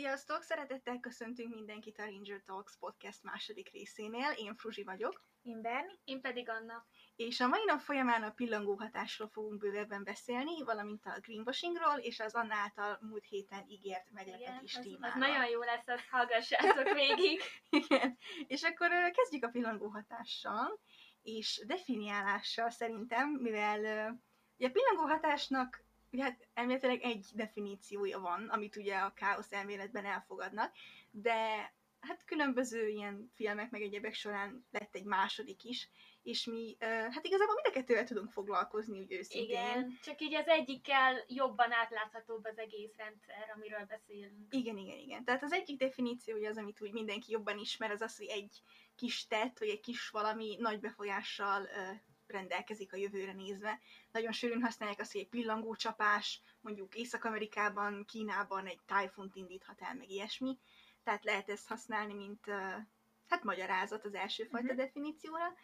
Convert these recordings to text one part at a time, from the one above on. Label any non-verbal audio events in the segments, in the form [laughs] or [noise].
Sziasztok! Szeretettel köszöntünk mindenkit a Ranger Talks podcast második részénél. Én Fruzsi vagyok. Én Berni. Én pedig Anna. És a mai nap folyamán a pillangó hatásról fogunk bővebben beszélni, valamint a greenwashingról, és az Anna által múlt héten ígért meglepetés témáról. az nagyon jó lesz, azt hallgassátok végig. [laughs] Igen. És akkor kezdjük a pillangó hatással, és definiálással szerintem, mivel ugye a pillangó hatásnak ugye hát elméletileg egy definíciója van, amit ugye a káosz elméletben elfogadnak, de hát különböző ilyen filmek meg egyebek során lett egy második is, és mi hát igazából mind a kettővel tudunk foglalkozni, úgy őszintén. Igen, csak így az egyikkel jobban átláthatóbb az egész rendszer, amiről beszélünk. Igen, igen, igen. Tehát az egyik definíció, ugye az, amit úgy mindenki jobban ismer, az az, hogy egy kis tett, vagy egy kis valami nagy befolyással rendelkezik a jövőre nézve. Nagyon sűrűn használják azt, hogy egy pillangócsapás, mondjuk Észak-Amerikában, Kínában egy tájfunt indíthat el, meg ilyesmi. Tehát lehet ezt használni, mint hát magyarázat az első fajta Mhm. definícióra.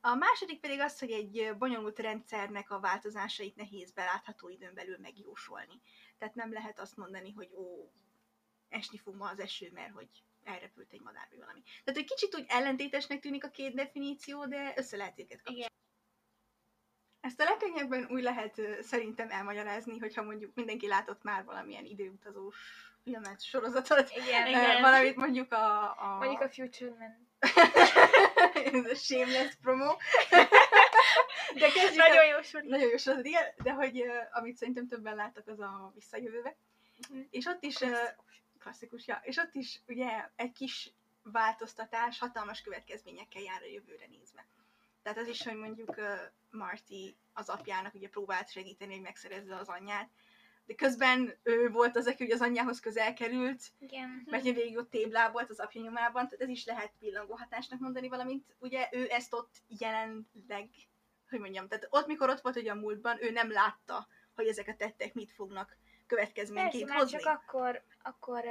A második pedig az, hogy egy bonyolult rendszernek a változásait nehéz belátható időn belül megjósolni. Tehát nem lehet azt mondani, hogy ó, esni fog ma az eső, mert hogy elrepült egy madár, vagy valami. Tehát, hogy kicsit úgy ellentétesnek tűnik a két definíció, de össze lehet őket kapcsolni. Igen. Ezt a legkönnyebben úgy lehet szerintem elmagyarázni, hogyha mondjuk mindenki látott már valamilyen időutazós filmet, sorozatot, Igen. Igen. valamit mondjuk a... a... Mondjuk a Future Man. [laughs] Ez a shameless promo. [laughs] De kezdjük Nagyon jó sor. nagyon jó sorozat, igen, de hogy uh, amit szerintem többen láttak, az a visszajövőbe. Mhm. És ott is, uh, klasszikus, ja, és ott is ugye egy kis változtatás hatalmas következményekkel jár a jövőre nézve. Tehát az is, hogy mondjuk Marty az apjának ugye próbált segíteni, hogy megszerezze az anyját, de közben ő volt az, aki ugye az anyjához közel került, Igen. mert ugye végig ott téblábolt az apja nyomában, tehát ez is lehet pillangó hatásnak mondani, valamint ugye ő ezt ott jelenleg, hogy mondjam, tehát ott mikor ott volt ugye a múltban, ő nem látta, hogy ezek a tettek mit fognak következményként hozni. csak akkor, akkor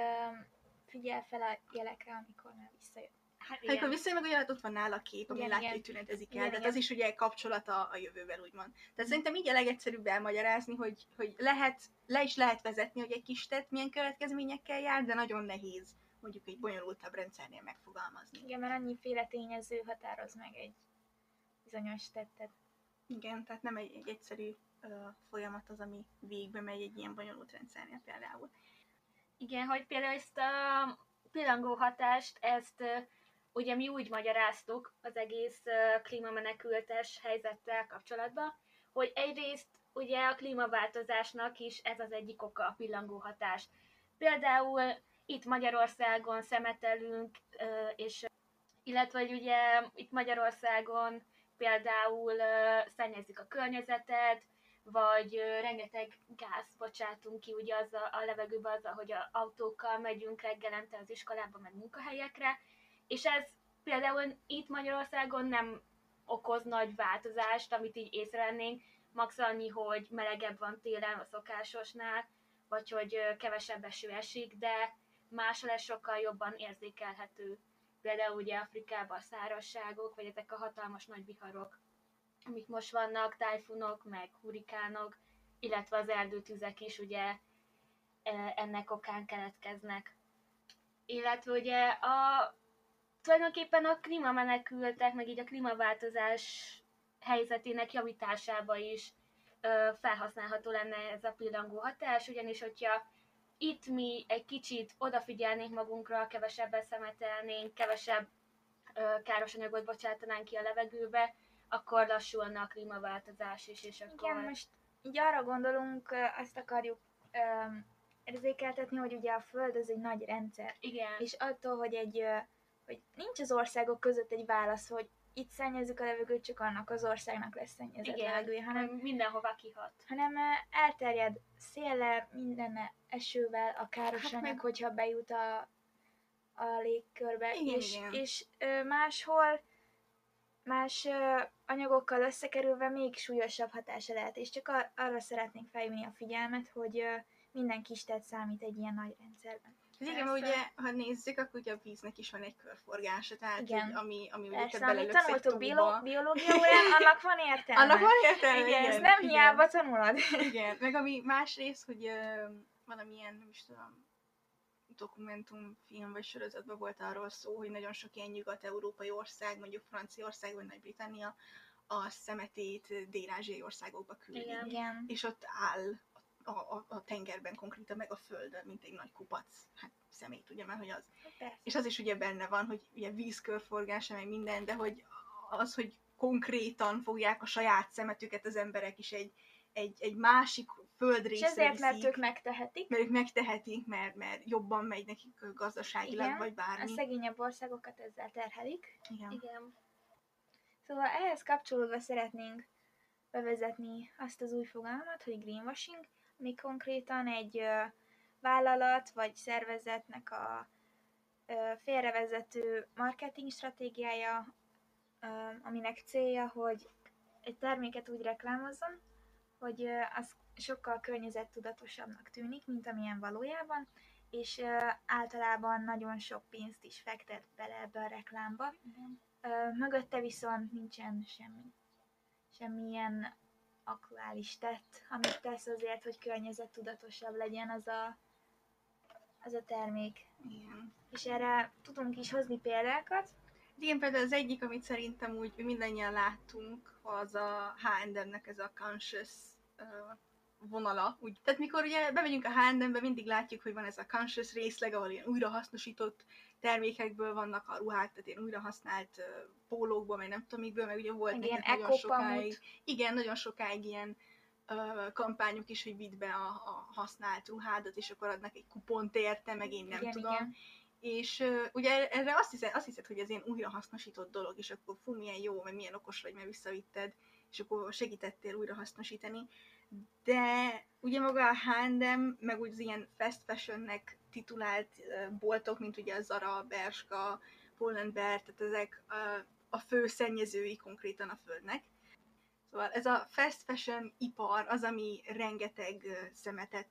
figyel fel a jelekre, amikor már visszajön. Hát Hát igen. visszajön meg ugye ott van nála a kép, ami látja, hogy tünetezik el, tehát az is ugye kapcsolata a jövővel úgymond. Tehát szerintem így a legegyszerűbb elmagyarázni, hogy, hogy lehet, le is lehet vezetni, hogy egy kis tett milyen következményekkel jár, de nagyon nehéz mondjuk egy bonyolultabb rendszernél megfogalmazni. Igen, mert annyiféle tényező határoz meg egy bizonyos tettet. Igen, tehát nem egy, egy egyszerű ö, folyamat az, ami végbe megy egy ilyen bonyolult rendszernél például. Igen, hogy például ezt a pillangó hatást, ezt ugye mi úgy magyaráztuk az egész klímamenekültes helyzettel kapcsolatban, hogy egyrészt ugye a klímaváltozásnak is ez az egyik oka a pillangó hatás. Például itt Magyarországon szemetelünk, és illetve hogy ugye itt Magyarországon például ö, szennyezzük a környezetet, vagy rengeteg gáz bocsátunk ki ugye az a, a levegőbe azzal, hogy a autókkal megyünk reggelente az iskolába, meg munkahelyekre, és ez például itt Magyarországon nem okoz nagy változást, amit így észrevennénk, max annyi, hogy melegebb van télen a szokásosnál, vagy hogy kevesebb eső esik, de máshol ez sokkal jobban érzékelhető. Például ugye Afrikában a szárazságok, vagy ezek a hatalmas nagy viharok, amik most vannak, tájfunok, meg hurikánok, illetve az erdőtüzek is ugye ennek okán keletkeznek. Illetve ugye a tulajdonképpen a klímamenekültek, meg így a klímaváltozás helyzetének javításába is ö, felhasználható lenne ez a pillangó hatás, ugyanis hogyha itt mi egy kicsit odafigyelnénk magunkra, kevesebbet szemetelnénk, kevesebb ö, káros anyagot bocsátanánk ki a levegőbe, akkor lassulna a klímaváltozás is, és akkor... Igen, most így arra gondolunk, azt akarjuk érzékeltetni, hogy ugye a Föld az egy nagy rendszer. Igen. És attól, hogy egy, hogy nincs az országok között egy válasz, hogy itt szennyezzük a levegőt, csak annak az országnak lesz szennyezett Igen, levegője, hanem mindenhova kihat. hanem ö, elterjed széllel, mindenne esővel a káros Hát meg- hogyha bejut a, a légkörbe, Igen, és, igen. és ö, máshol más ö, anyagokkal összekerülve még súlyosabb hatása lehet, és csak ar- arra szeretnék felhívni a figyelmet, hogy ö, minden kis tett számít egy ilyen nagy rendszerben. Igen, mert ugye, ha nézzük, akkor ugye a víznek is van egy körforgása, tehát Igen. hogy ami, ami ugye te belelöksz egy tanultuk tóba. biológia órán, annak van értelme. Annak van értelme, igen, igen, ez nem igen. hiába tanulod. Igen, meg ami másrészt, hogy ö, valamilyen, nem is tudom, dokumentumfilm vagy sorozatban volt arról szó, hogy nagyon sok ilyen nyugat-európai ország, mondjuk Franciaország vagy Nagy-Britannia a szemetét dél-ázsiai országokba küldi. Igen. És ott áll a, a, a tengerben konkrétan, meg a földön, mint egy nagy kupac, hát szemét, ugye, mert hogy az. Persze. És az is ugye benne van, hogy ugye vízkörforgása, meg minden, de hogy az, hogy konkrétan fogják a saját szemetüket az emberek is egy, egy, egy másik És földrészre ezért, mert ők megtehetik, mert ők megtehetik, mert, mert jobban megy nekik gazdaságilag, Igen, vagy a bármi. szegényebb országokat ezzel terhelik. Igen. Igen. Szóval ehhez kapcsolódva szeretnénk bevezetni azt az új fogalmat, hogy greenwashing, ami konkrétan egy vállalat vagy szervezetnek a félrevezető marketing stratégiája, aminek célja, hogy egy terméket úgy reklámozzon, hogy az sokkal környezettudatosabbnak tűnik, mint amilyen valójában, és általában nagyon sok pénzt is fektet bele ebbe a reklámba. Mögötte viszont nincsen semmi, semmilyen aktuális tett, amit tesz azért, hogy környezettudatosabb legyen az a, az a termék. Igen. És erre tudunk is hozni példákat. Igen, például az egyik, amit szerintem úgy mindannyian láttunk, az a H&M-nek ez a conscious vonala. Úgy. Tehát mikor ugye bemegyünk a H&M-be, mindig látjuk, hogy van ez a conscious részleg, ahol ilyen újrahasznosított termékekből vannak a ruhák, tehát ilyen újrahasznált ö, pólókból, meg nem tudom mikből, meg ugye volt ilyen nagyon sokáig, igen, nagyon sokáig ilyen ö, kampányok is, hogy vidd be a, a használt ruhádat, és akkor adnak egy kupont érte, meg én nem igen, tudom. igen. És uh, ugye erre azt hiszed, azt hiszed, hogy ez ilyen újrahasznosított dolog, és akkor fú, milyen jó, meg milyen okos vagy, mert visszavitted, és akkor segítettél újrahasznosítani. De ugye maga a H&M, meg úgy az ilyen fast fashionnek titulált boltok, mint ugye a Zara, Bershka, Pull&Bear, tehát ezek uh, a fő szennyezői konkrétan a földnek. Szóval ez a fast fashion ipar az, ami rengeteg szemetet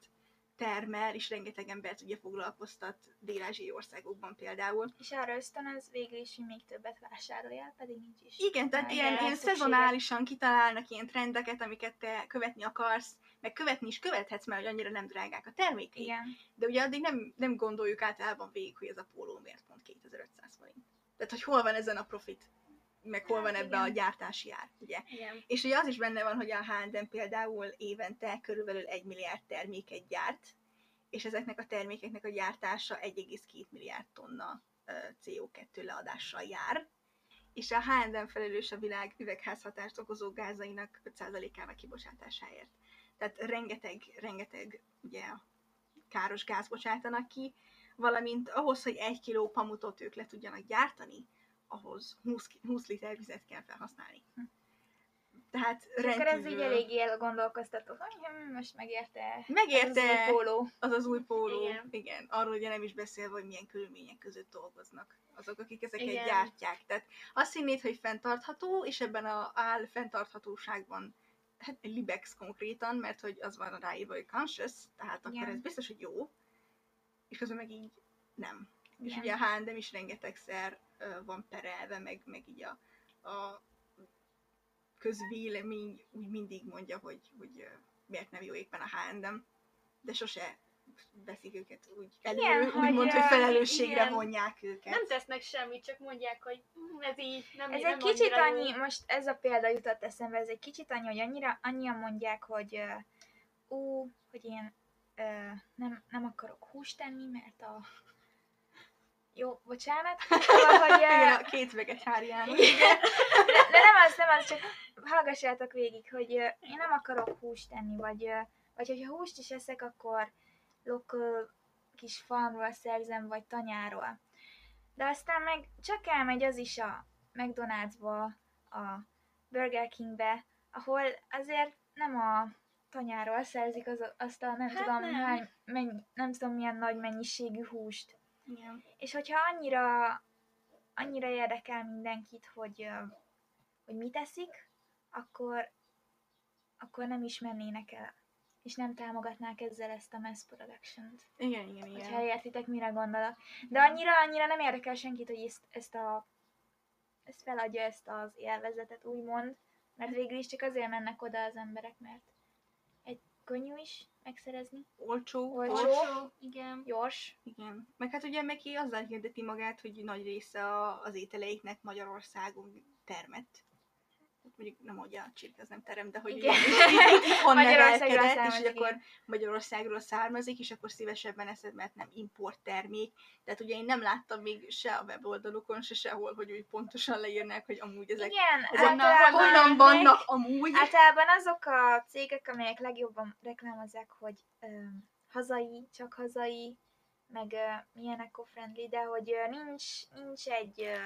termel, és rengeteg embert ugye foglalkoztat dél-ázsiai országokban például. És arra ösztönöz végül is, hogy még többet vásároljál, pedig nincs is. Igen, tehát ilyen, ilyen szezonálisan kitalálnak ilyen trendeket, amiket te követni akarsz, meg követni is követhetsz, mert annyira nem drágák a termékei. Igen. De ugye addig nem, nem gondoljuk általában végig, hogy ez a póló miért pont 2500 forint. Tehát, hogy hol van ezen a profit, meg hol Hát van ebbe igen. a gyártási ár, ugye? Igen. És ugye az is benne van, hogy a H&M például évente körülbelül 1 milliárd terméket gyárt, és ezeknek a termékeknek a gyártása 1,2 milliárd tonna ö, CO2 leadással jár. És a H&M felelős a világ üvegházhatást okozó gázainak 5%-ának kibocsátásáért. Tehát rengeteg, rengeteg ugye, káros gáz bocsátanak ki, valamint ahhoz, hogy egy kiló pamutot ők le tudjanak gyártani, ahhoz 20, ki- 20 liter vizet kell felhasználni. Tehát És akkor ez így rendkívül- eléggé elgondolkoztató, hogy hm, most megérte Megérte ez az új póló. az az új póló. Igen. Igen. Igen. Arról ugye nem is beszélve, hogy milyen körülmények között dolgoznak azok, akik ezeket Igen. gyártják. Tehát azt hinnéd, hogy fenntartható, és ebben a áll fenntarthatóságban hát egy libex konkrétan, mert hogy az van ráírva, hogy conscious, tehát akkor Igen. ez biztos, hogy jó, és közben meg így nem. És Igen. ugye a H&M is rengetegszer van perelve, meg, meg így a, a közvélemény úgy mindig mondja, hogy, hogy miért nem jó éppen a H&M, de sose veszik őket úgy elő, Igen, úgy hogy, mond, hogy felelősségre igen. vonják őket. Nem tesznek semmit, csak mondják, hogy "Hm, ez így, nem Ez nem egy kicsit annyira jó." annyi, most ez a példa jutott eszembe, ez egy kicsit annyi, hogy annyira, annyian mondják, hogy ö, ú, hogy én ö, nem, nem akarok húst tenni, mert a... Jó, bocsánat. [laughs] Szóval, hogy, Igen, a két vegetáriánus. de, de nem az, nem az, csak hallgassátok végig, hogy én nem akarok húst tenni, vagy, vagy hogyha húst is eszek, akkor local kis farmról szerzem, vagy tanyáról. De aztán meg csak elmegy az is a McDonald'sba, a Burger Kingbe, ahol azért nem a tanyáról szerzik az, azt a nem Hát tudom nem. hány, menny, nem tudom milyen nagy mennyiségű húst. Igen. És hogyha annyira, annyira érdekel mindenkit, hogy, hogy mit eszik, akkor, akkor nem is mennének el, és nem támogatnák ezzel ezt a mass production-t. Igen, igen, igen. Hogyha értitek, mire gondolok. De annyira, annyira nem érdekel senkit, hogy ezt, ezt a ezt feladja ezt az élvezetet, úgymond, mert végül is csak azért mennek oda az emberek, mert egy könnyű is megszerezni, Olcsó. Olcsó. gyors. igen. gyors. Igen. Meg hát ugye Meki azzal hirdeti magát, hogy nagy része a- az ételeiknek Magyarországon termett. Mondjuk nem hogy a csirke, az nem terem, de hogy Igen. itthon nevelkedett, és akkor. Magyarországról származik, és akkor szívesebben eszed, mert nem import termék. Tehát ugye én nem láttam még se a weboldalukon, se sehol, hogy úgy pontosan leírnák, hogy amúgy ezek Igen, honnan, általában, honnan vannak amúgy. általában azok a cégek, amelyek legjobban reklámozzák, hogy ö, hazai, csak hazai, meg ö, milyen eco-friendly, de hogy ö, nincs, nincs egy ö,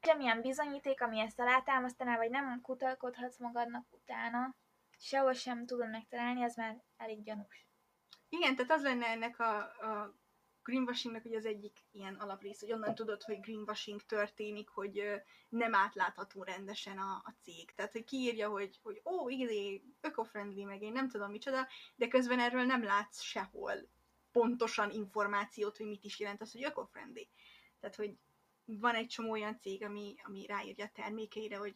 semmilyen bizonyíték, ami ezt alátámasztaná, vagy nem kutalkodhatsz magadnak utána, sehol sem tudod megtalálni, az már elég gyanús. Igen, tehát az lenne ennek a, a greenwashingnak ugye az egyik ilyen alaprész, hogy onnan tudod, hogy greenwashing történik, hogy nem átlátható rendesen a, a cég. Tehát, hogy kiírja, hogy, hogy ó, igazé, öko-friendly, meg én nem tudom micsoda, de közben erről nem látsz sehol pontosan információt, hogy mit is jelent az, hogy öko-friendly. Tehát, hogy van egy csomó olyan cég, ami, ami ráírja a termékeire, hogy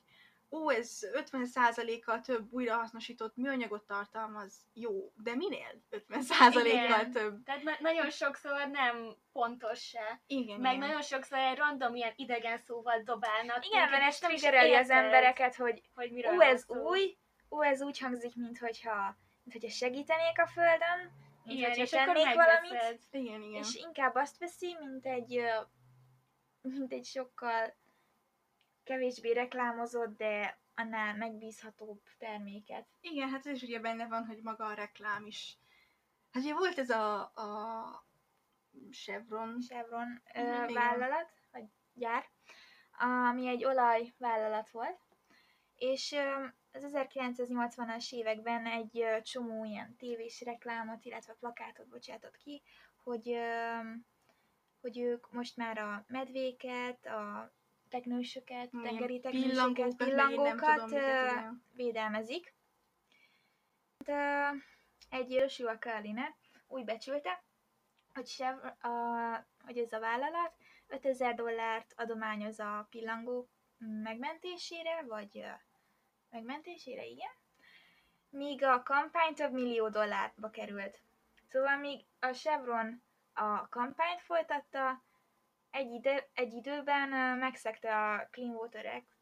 ó, ez 50%-kal több újrahasznosított műanyagot tartalmaz. Jó, de minél 50%-kal Igen. több? Tehát na- nagyon sokszor nem pontos se. Igen, Meg igen. nagyon sokszor egy random ilyen idegen szóval dobálnak. Igen, mert ez és nem is triggereli az embereket, hogy hogy miről ú, van ez szó. új, ú, ez úgy hangzik, mintha mint segítenék a földön, mint Igen, hogyha és akkor tennék valamit. Igen, igen. és inkább azt veszi, mint egy, mint egy sokkal kevésbé reklámozott, de annál megbízhatóbb terméket. Igen, hát ez is ugye benne van, hogy maga a reklám is. Hát ugye volt ez a, a Chevron, Chevron ö, vállalat, vagy gyár, ami egy olajvállalat volt, és az 1980-as években egy csomó ilyen tévés reklámot, illetve plakátot bocsátott ki, hogy, hogy ők most már a medvéket, a teknősöket, tengeri teknősöket, pillangókat, tudom, védelmezik. De egy Joshua Carline úgy becsülte, hogy, Chev- a, hogy ez a vállalat 5000 dollárt adományoz a pillangó megmentésére, vagy megmentésére, igen. Míg a kampány több millió dollárba került. Szóval míg a Chevron a kampányt folytatta, egy, ide, egy időben megszegte a Clean Water Act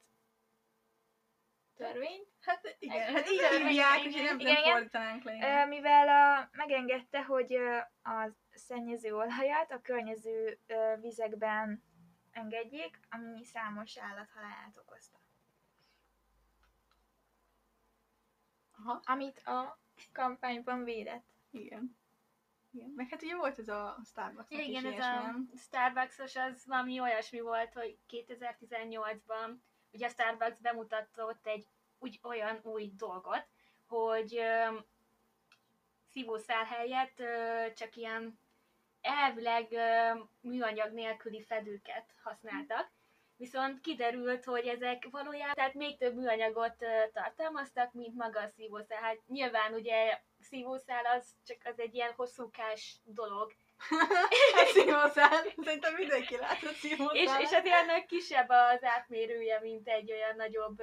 törvényt, Hát igen, hát Igen, így hívják, úgyhogy nem, igen, nem fordítanánk le. Mivel a, megengedte, hogy a szennyező olajat a környező ö, vizekben engedjék, ami számos állathalálát okozta. Aha, Amit a kampányban védett. igen. Igen. Meg hát ugye volt ez a Starbucks igen, ez a nem? Starbucks-os az valami olyasmi volt, hogy 2018-ban ugye a Starbucks bemutatott egy úgy, olyan új dolgot, hogy ö, szívószál helyett ö, csak ilyen elvileg ö, műanyag nélküli fedőket használtak, viszont kiderült, hogy ezek valójában tehát még több műanyagot tartalmaztak, mint maga a szívószál. Hát nyilván ugye szívószál az csak az egy ilyen hosszúkás dolog, [laughs] szívószál. Szerintem mindenki látott szívószál. és, és azért ennek kisebb az átmérője, mint egy olyan nagyobb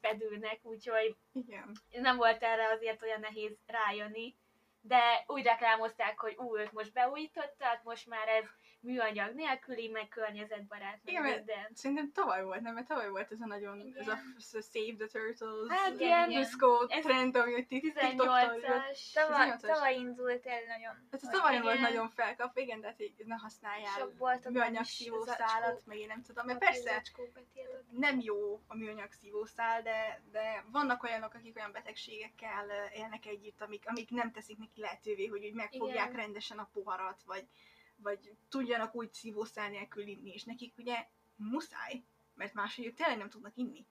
fedőnek, úgyhogy Igen. nem volt erre azért olyan nehéz rájönni, de úgy reklámozták, hogy ú, ők most beújították, most már ez műanyag nélküli, meg környezetbarát, meg Igen, mert minden. Szerintem tavaly volt, nem? Mert tavaly volt ez a nagyon, ez a Save the Turtles, Hát ilyen- ez trend, ami hogy tik- TikTokon jött. 18-as, Tavaly, 18-as. tavaly indult el nagyon. Hát ez tavaly volt igen. nagyon felkap, igen, de hát ne boltokban műanyag szívószálat, meg én nem tudom, mert persze nem jó a műanyag szívószál, de, de vannak olyanok, akik olyan betegségekkel ö, élnek együtt, amik, amik nem teszik neki lehetővé, hogy úgy megfogják Igen. rendesen a poharat, vagy, vagy tudjanak úgy szívószál nélkül inni, és nekik ugye muszáj, mert máshogy ők tényleg nem tudnak inni.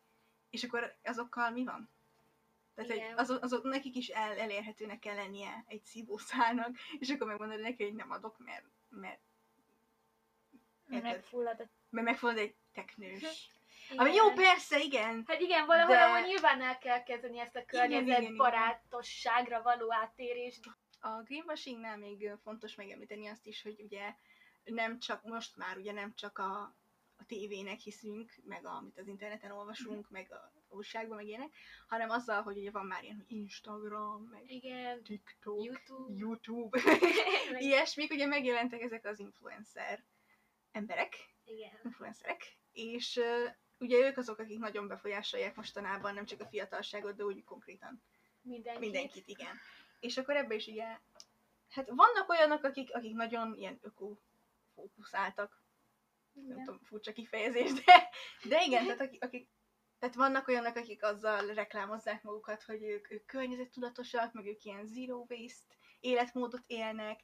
És akkor azokkal mi van? Tehát egy, Igen. azok, azok, nekik is el, elérhetőnek kell lennie egy szívószálnak, [laughs] és akkor megmondod neki, hogy nem adok, mert, mert, Mert megfullad mert megfogod egy teknős. [laughs] Igen. Ami jó, persze, igen, Hát igen, valahol De- nyilván el kell kezdeni ezt a környezetbarátosságra való áttérést. A greenwashingnál még fontos megemlíteni azt is, hogy ugye nem csak, most már ugye nem csak a, a tévének hiszünk, meg amit az interneten olvasunk, meg a újságban, meg ilyenek, hanem azzal, hogy ugye van már ilyen, hogy Instagram, meg Igen, TikTok, YouTube. YouTube, [laughs] [laughs] ilyesmik, ugye megjelentek ezek az influencer emberek, Igen. influencerek, és uh, ugye ők azok, akik nagyon befolyásolják mostanában nem csak a fiatalságot, de úgy konkrétan Mindenkit. mindenkit, igen. És akkor ebbe is ugye, hát vannak olyanok, akik, akik nagyon ilyen öko fókuszáltak, nem Igen. tudom, furcsa kifejezés, de, de igen, tehát akik, akik tehát vannak olyanok, akik azzal reklámozzák magukat, hogy ők, ők környezettudatosak, meg ők ilyen zero waste életmódot élnek,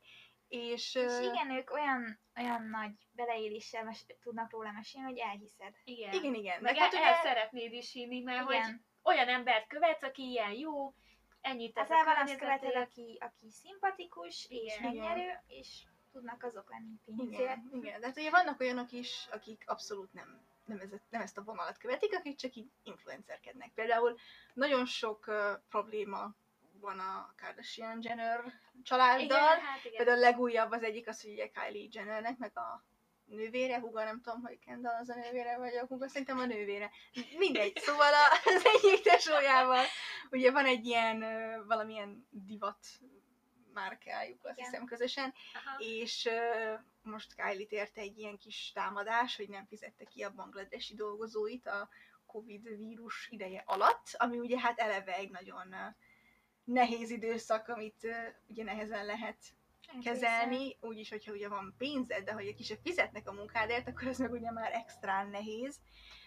és, És igen, ők olyan, olyan nagy beleéléssel mes- tudnak róla mesélni, hogy elhiszed. Igen. igen, igen. Meg Meg hát el, ugye, el szeretnéd is hinni, mert hogy Igen. olyan embert követsz, aki ilyen jó, ennyit a Általában azt követed, környezetért. aki, aki szimpatikus és Igen. megnyerő, és tudnak azok lenni pénzért. igen, igen, de hát ugye vannak olyanok is, akik abszolút nem, nem, ez, nem ezt a vonalat követik, akik csak így influencerkednek. Például nagyon sok uh, probléma van a Kardashian Jenner családdal, Igen, hát igen. Például a legújabb az egyik az, hogy ugye Kylie Jennernek, meg a nővére, húga, nem tudom, hogy Kendall az a nővére, vagy a húga, szerintem a nővére. Mindegy, szóval a- [laughs] az egyik tesójával, ugye van egy ilyen, valamilyen divat márkájuk, azt Igen. hiszem közösen, Aha. és most Kylie-t érte egy ilyen kis támadás, hogy nem fizette ki a bangladesi dolgozóit a Covid vírus ideje alatt, ami ugye hát eleve egy nagyon nehéz időszak, amit ugye nehezen lehet kezelni, úgyis, hogyha ugye van pénzed, de hogy kisebb fizetnek a munkádért, akkor ez meg ugye már extrán nehéz.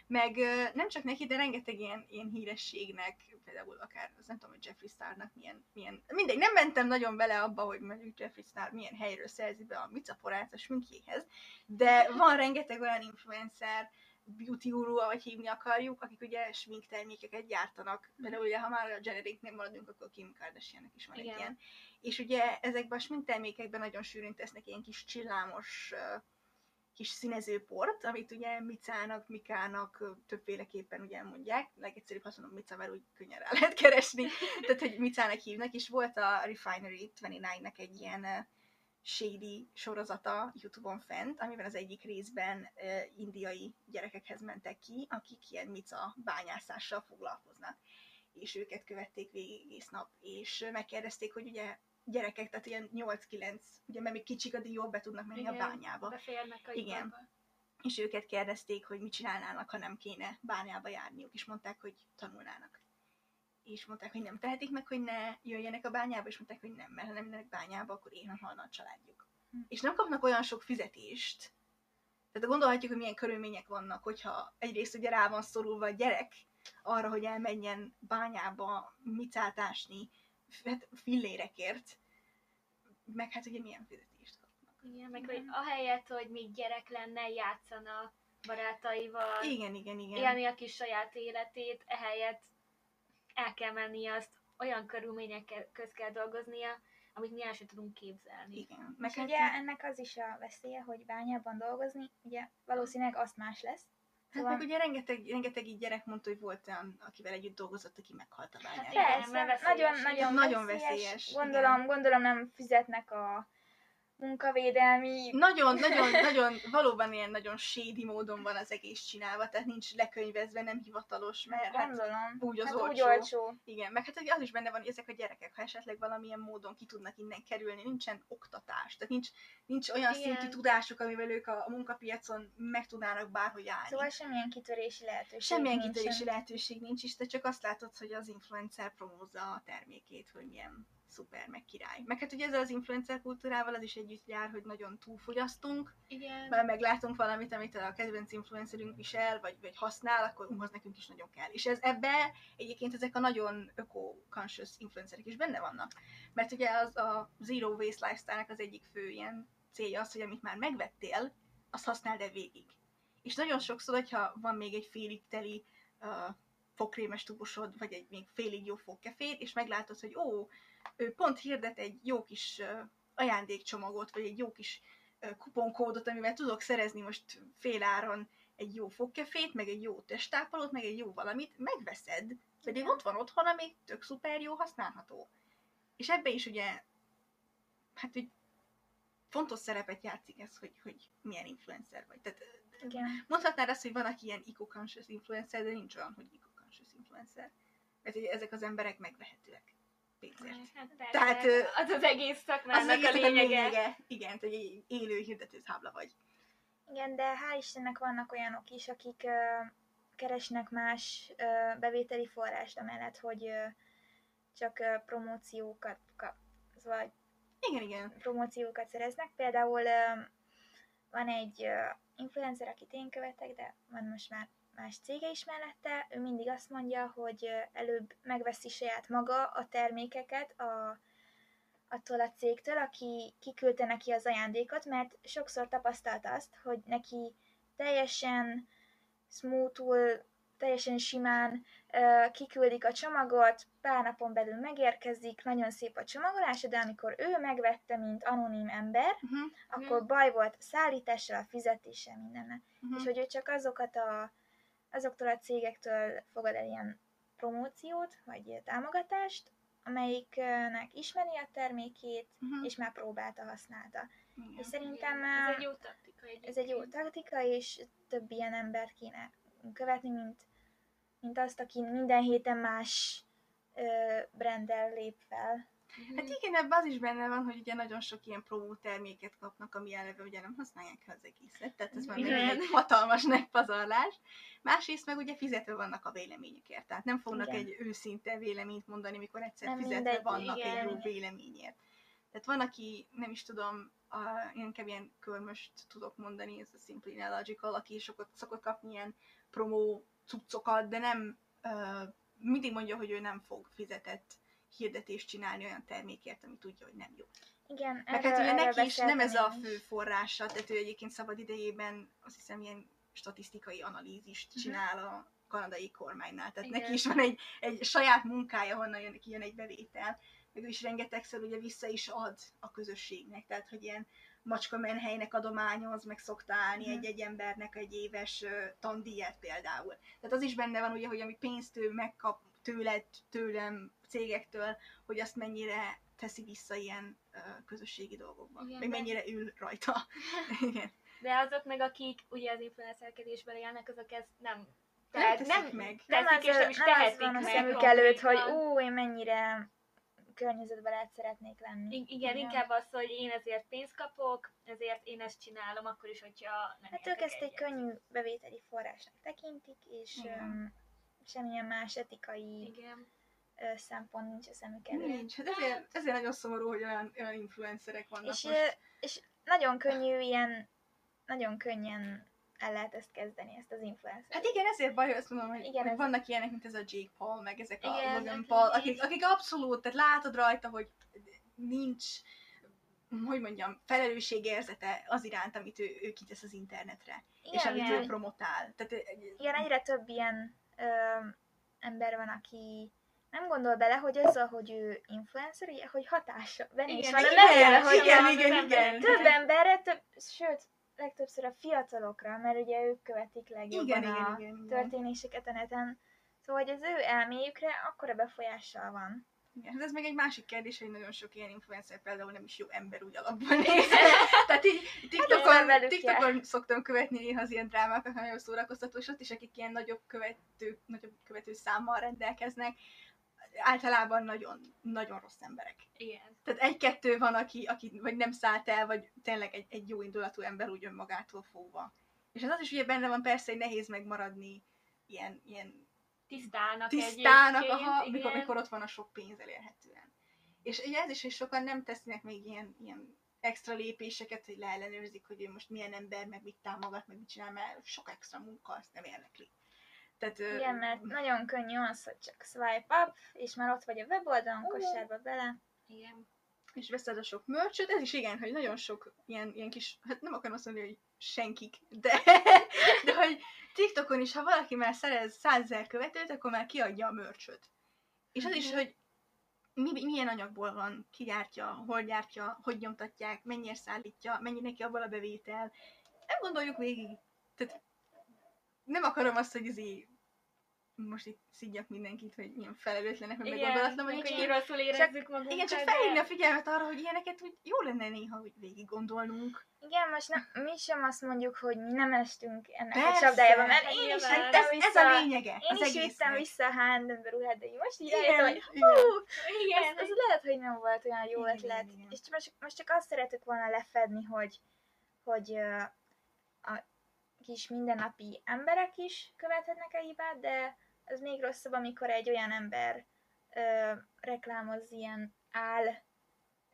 Meg nem csak neki, de rengeteg ilyen, ilyen hírességnek, például akár, az nem tudom, hogy Jeffree Starnak milyen, milyen, mindegy, nem mentem nagyon bele abba, hogy mondjuk Jeffree Star milyen helyről szerzi be a micaporát a sminkjéhez, de van rengeteg olyan influencer, beauty guru, ahogy hívni akarjuk, akik ugye sminktermékeket gyártanak. Például ugye, ha már a generic-nél maradunk, akkor Kim Kardashiannek is van Igen. egy ilyen. És ugye ezekben a sminktermékekben nagyon sűrűn tesznek ilyen kis csillámos kis színezőport, amit ugye micának, mikának többféleképpen ugye mondják. Legegyszerűbb, ha mondom mica, mert úgy könnyen rá lehet keresni. Tehát, hogy micának hívnak, és volt a Refinery 29-nek egy ilyen shady sorozata YouTube-on fent, amiben az egyik részben indiai gyerekekhez mentek ki, akik ilyen mica bányászással foglalkoznak és őket követték végig egész nap, és megkérdezték, hogy ugye gyerekek, tehát ilyen 8-9, ugye mert még kicsik, addig jól be tudnak menni Igen. a bányába. Beférnek a Igen. iparba. És őket kérdezték, hogy mit csinálnának, ha nem kéne bányába járniuk, és mondták, hogy tanulnának. És mondták, hogy nem tehetik meg, hogy ne jöjjenek a bányába, és mondták, hogy nem, mert ha nem mennek bányába, akkor éhen halna a családjuk. Hm. És nem kapnak olyan sok fizetést. Tehát gondolhatjuk, hogy milyen körülmények vannak, hogyha egyrészt ugye rá van szorulva a gyerek arra, hogy elmenjen bányába micát ásni, hát fillérekért, meg hát ugye milyen fizetést kapnak. Igen, meg hogy ahelyett, hogy még gyerek lenne, játszana barátaival, Igen, igen, igen. élni a kis saját életét, ehelyett el kell mennie azt, olyan körülmények köz kell dolgoznia, amit mi el sem tudunk képzelni. Igen. Meg És hát, ugye ennek az is a veszélye, hogy bányában dolgozni, ugye valószínűleg azt más lesz. hát Szóval meg ugye rengeteg, rengeteg így gyerek mondta, hogy volt olyan, akivel együtt dolgozott, aki meghalt a bányában. igen, persze, mert veszélyes. nagyon, nagyon, Nagyon veszélyes. veszélyes, Gondolom, gondolom nem fizetnek a munkavédelmi Nagyon, nagyon, nagyon, valóban ilyen nagyon shady módon van az egész csinálva, tehát nincs lekönyvezve, nem hivatalos, mert hát Gondolom. úgy az hát úgy olcsó. olcsó. Igen, meg hát az is benne van, hogy ezek a gyerekek, ha esetleg valamilyen módon ki tudnak innen kerülni, nincsen oktatás, tehát nincs, nincs olyan Igen. szintű tudásuk, amivel ők a, a munkapiacon meg tudnának bárhogy állni. Szóval semmilyen kitörési lehetőség Semmilyen nincsen. kitörési lehetőség nincs is, te csak azt látod, hogy az influencer promózza a termékét, hogy milyen szuper, meg király. Meg hát ugye ezzel az influencer kultúrával az is együtt jár, hogy nagyon túlfogyasztunk, Igen. mert meglátunk valamit, amit a kedvenc influencerünk visel, vagy, vagy használ, akkor az nekünk is nagyon kell. És ez ebbe egyébként ezek a nagyon öko-conscious influencerek is benne vannak. Mert ugye az a zero waste lifestyle-nek az egyik fő ilyen célja az, hogy amit már megvettél, azt használd el végig. És nagyon sokszor, hogyha van még egy félig teli uh, fogkrémes tubusod, vagy egy még félig jó fogkefét, és meglátod, hogy ó, ő pont hirdet egy jó kis ajándékcsomagot, vagy egy jó kis kuponkódot, amivel tudok szerezni most féláron egy jó fogkefét, meg egy jó testápolót, meg egy jó valamit, megveszed, pedig Igen. ott van otthon, ami tök szuper jó, használható. És ebbe is ugye, hát úgy fontos szerepet játszik ez, hogy, hogy milyen influencer vagy. Tehát Igen. mondhatnád azt, hogy van, aki ilyen eco-conscious influencer, de nincs olyan, hogy eco-conscious influencer. Mert ezek az emberek megvehetőek pénzért. Hát persze, Tehát, ö, az az egész Az szakmának egész a a lényege. lényege. Igen, hogy egy élő hirdetőtábla vagy. Igen, de hál' Istennek vannak olyanok is, akik ö, keresnek más ö, bevételi forrást, amellett, hogy ö, csak ö, promóciókat kap, vagy Igen, igen. promóciókat szereznek. Például ö, van egy ö, influencer, akit én követek, de van most már más cége is mellette, ő mindig azt mondja, hogy előbb megveszi saját maga a termékeket a, attól a cégtől, aki kiküldte neki az ajándékot, mert sokszor tapasztalta azt, hogy neki teljesen smoothul, teljesen simán kiküldik a csomagot, pár napon belül megérkezik, nagyon szép a csomagolása, de amikor ő megvette, mint anonim ember, Uh-huh. akkor baj volt szállítással, a fizetéssel, mindennel. Uh-huh. És hogy ő csak azokat a, azoktól a cégektől fogad el ilyen promóciót, vagy támogatást, amelyiknek ismeri a termékét, Uh-huh. és már próbálta, használta. Igen. És szerintem Ez ö, egy jó taktika ez egy jó egyébként. taktika, és több ilyen embert kéne követni, mint, mint azt, aki minden héten más ö, branddel lép fel. Hát igen, ebben az is benne van, hogy ugye nagyon sok ilyen promó terméket kapnak, ami eleve ugye nem használják fel az egészet, tehát ez már Igen. megint egy hatalmas nagy pazarlás. Másrészt meg ugye fizetve vannak a véleményükért, tehát nem fognak Igen. egy őszinte véleményt mondani, mikor egyszer Nem fizetve mindegy, vannak igen. egy jó véleményért. Tehát van, aki, nem is tudom, a, én inkább ilyen körmöst tudok mondani, ez a Simply Illogical, aki sokat szokott kapni ilyen promó cuccokat, de nem, ö, mindig mondja, hogy ő nem fog fizetett hirdetést csinálni olyan termékért, ami tudja, hogy nem jó. Igen, Meg hát ugye neki is nem ez a fő forrása, tehát ő egyébként szabad idejében azt hiszem ilyen statisztikai analízist Mhm. csinál a kanadai kormánynál. Tehát Igen. neki is van egy, egy saját munkája, honnan jön, jön egy bevétel. Meg ő is rengetegszer ugye vissza is ad a közösségnek, tehát hogy ilyen macska menhelynek adományoz, meg szokta állni Mhm. egy-egy embernek egy éves ö, tandíjat például. Tehát az is benne van ugye, hogy ami pénzt ő megkap tőled, tőlem, cégektől, hogy azt mennyire teszi vissza ilyen ö, közösségi dolgokba. Igen, meg de- mennyire ül rajta. [laughs] [laughs] Igen. De azok meg, akik ugye az influencerkedésben élnek, azok ezt nem Nem tehát teszik meg. nem teszik, az, és nem is nem az tehetik van a meg szemük előtt, hogy ú, én mennyire környezetbarát szeretnék lenni. I- igen, inkább az, hogy én ezért pénzt kapok, ezért én ezt csinálom, akkor is, hogyha nem Hát ők ezt egy egyet. könnyű bevételi forrásnak tekintik, és öm, semmilyen más etikai Igen. ö, szempont nincs a szemük előtt. Nincs. Hát ezért, ezért nagyon szomorú, hogy olyan, olyan influencerek vannak És, most. és nagyon könnyű ilyen, nagyon könnyen el lehet ezt kezdeni, ezt az influencer. Hát igen, ezért baj, hogy azt mondom, hogy, Igen, hogy vannak ilyenek, mint ez a Jake Paul, meg ezek a Igen, Logan Paul, akik, akik abszolút, tehát látod rajta, hogy nincs, hogy mondjam, felelősségérzete az iránt, amit ő, ő kitesz az internetre, igen, és amit igen, ő promotál. Tehát, igen, egyre több ilyen ö, ember van, aki nem gondol bele, hogy azzal, hogy ő influencer, hogy hatása benne is Igen, van a igen, nevére, hogy igen, a- igen, igen. több emberre, több, sőt, legtöbbször a fiatalokra, mert ugye ők követik legjobban Igen, a igen, igen, igen. történéseket a neten. Szóval, hogy az ő elméjükre akkora befolyással van. Igen, hát ez még egy másik kérdés, hogy nagyon sok ilyen influencer például nem is jó ember úgy alapban. [laughs] Tehát így TikTokon, velük TikTokon szoktam követni néha az ilyen drámákat, nagyon szórakoztató, és ott is akik ilyen nagyobb követő, nagyobb követő számmal rendelkeznek, általában nagyon, nagyon rossz emberek. Igen. Tehát egy-kettő van, aki, aki vagy nem szállt el, vagy tényleg egy, egy jó indulatú ember úgy önmagától fogva. És az, az is ugye benne van persze, hogy nehéz megmaradni ilyen, ilyen Tisztának tisztának, aha, mikor, mikor ott van a sok pénz elérhetően. És ugye ez is, hogy sokan nem tesznek még ilyen, ilyen extra lépéseket, hogy leellenőrzik, hogy ő most milyen ember, meg mit támogat, meg mit csinál, mert sok extra munka, azt nem érdekli. Tehát, Igen, mert nagyon könnyű az, hogy csak swipe up, és már ott vagy a weboldalon, kosárba bele. Igen. és veszed a sok mörcsöt, ez is igen, hogy nagyon sok ilyen, ilyen kis, hát nem akarom azt mondani, hogy senkik, de, de hogy TikTokon is, ha valaki már szerez százezer követőt, akkor már kiadja a mörcsöt. És az is, Mhm. hogy mi, milyen anyagból van, ki gyártja, hol gyártja, hogy nyomtatják, mennyire szállítja, mennyi neki abból a bevétel. Nem gondoljuk végig. Tehát nem akarom azt, hogy izé most itt szidjak mindenkit, hogy ilyen felelőtlenek, meg meggondolatlan meg vagyunk, hogy rosszul érezzük magunkat. igen, csak de- felhívni a figyelmet arra, hogy ilyeneket úgy jó lenne néha úgy végig gondolnunk. Igen, most nem, mi sem azt mondjuk, hogy mi nem estünk ennek Persze, a csapdájába, mert hát én is vittem Ez, vissza, ez a lényege én az is vittem vissza a H&M ruhát, de így most így Igen, rájöttem, hogy igen. hú, Igen, ez, ez lehet, hogy nem volt olyan jó Igen, ötlet. igen, igen. És most, most csak azt szeretük volna lefedni, hogy, hogy kis mindennapi emberek is követhetnek el hibát, de ez még rosszabb, amikor egy olyan ember ö, reklámoz ilyen áll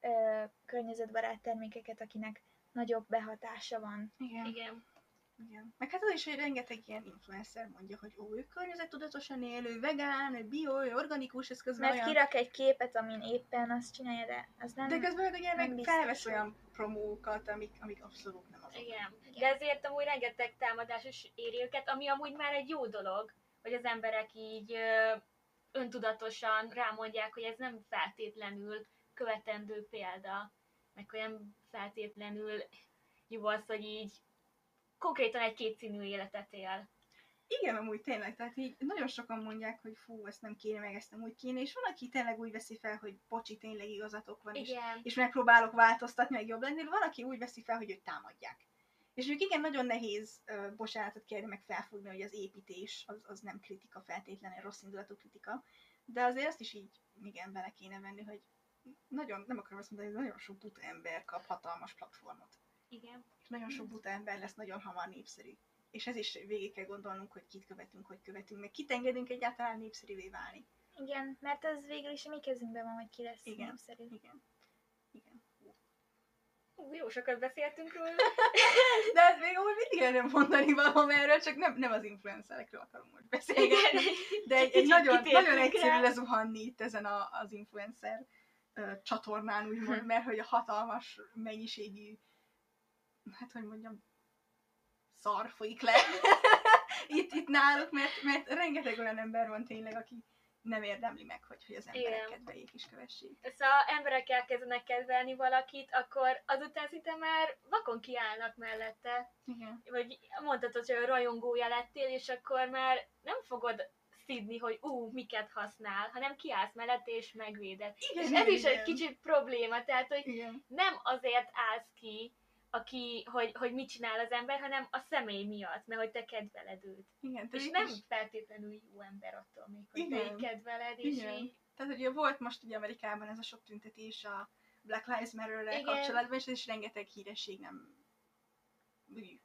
ö, környezetbarát termékeket, akinek nagyobb behatása van. Igen. igen. Igen. Meg hát az is, hogy rengeteg ilyen influencer mondja, hogy ó, ő környezettudatosan élő, vegán, ő bio, ő organikus, ez közben Mert olyan... kirak egy képet, amin éppen azt csinálja, de az nem... De közben meg ugye meg felvesz olyan promókat, amik, amik abszolút nem azok. Igen. De ezért amúgy rengeteg támadás is éri őket, ami amúgy már egy jó dolog, hogy az emberek így ö, öntudatosan rámondják, hogy ez nem feltétlenül követendő példa, meg hogy nem feltétlenül jó az, hogy így konkrétan egy kétszínű életet él. Igen, amúgy tényleg, tehát így nagyon sokan mondják, hogy fú, ezt nem kéne, meg ezt nem úgy kéne, és van, aki tényleg úgy veszi fel, hogy bocsi, tényleg igazatok van, és, Igen. és megpróbálok változtatni, meg jobb lenni, van, aki úgy veszi fel, hogy őt támadják. És mondjuk igen, nagyon nehéz uh, bocsánatot kérni, meg felfogni, hogy az építés az, az nem kritika feltétlenül, rossz indulatú kritika, de azért azt is így igen bele kéne venni, hogy nagyon, nem akarom azt mondani, hogy nagyon sok buta ember kap hatalmas platformot. Igen. Nagyon sok buta ember lesz nagyon hamar népszerű. És ez is végig kell gondolnunk, hogy kit követünk, hogy követünk, meg kit engedünk egyáltalán népszerűvé válni. Igen, mert ez végül is a mi kezünkben van, hogy ki lesz Igen. népszerű. Igen. Igen. Ú, jó sokat beszéltünk róla. [laughs] De hát még amúgy mindig nem mondani valam erről, csak nem, nem az influencerekről akarom most beszélgetni. De egy, egy nagyon, nagyon egyszerű rá. lezuhanni itt ezen a, az influencer csatornán, úgymond, mert hogy a hatalmas mennyiségű, hát hogy mondjam, szar folyik le [laughs] itt, itt náluk, mert, mert rengeteg olyan ember van tényleg, aki nem érdemli meg, hogy, hogy az emberek Igen. kedveljék és kövessék. Szóval emberek elkezdenek kedvelni valakit, akkor azután szinte már vakon kiállnak mellette. Igen. Vagy mondhatod, hogy a rajongója lettél, és akkor már nem fogod szidni, hogy ú, miket használ, hanem kiállsz mellette és megvéded. Igen, És ez is igen. egy kicsit probléma, tehát, hogy Igen. nem azért állsz ki, aki, hogy, hogy mit csinál az ember, hanem a személy miatt, mert hogy te kedveled őt. Igen. És nem is- feltétlenül jó ember attól még, hogy te Igen. így kedveled, és Igen. így... Tehát ugye volt most ugye Amerikában ez a sok tüntetés a Black Lives Matter-rel kapcsolatban, és, és rengeteg híresség nem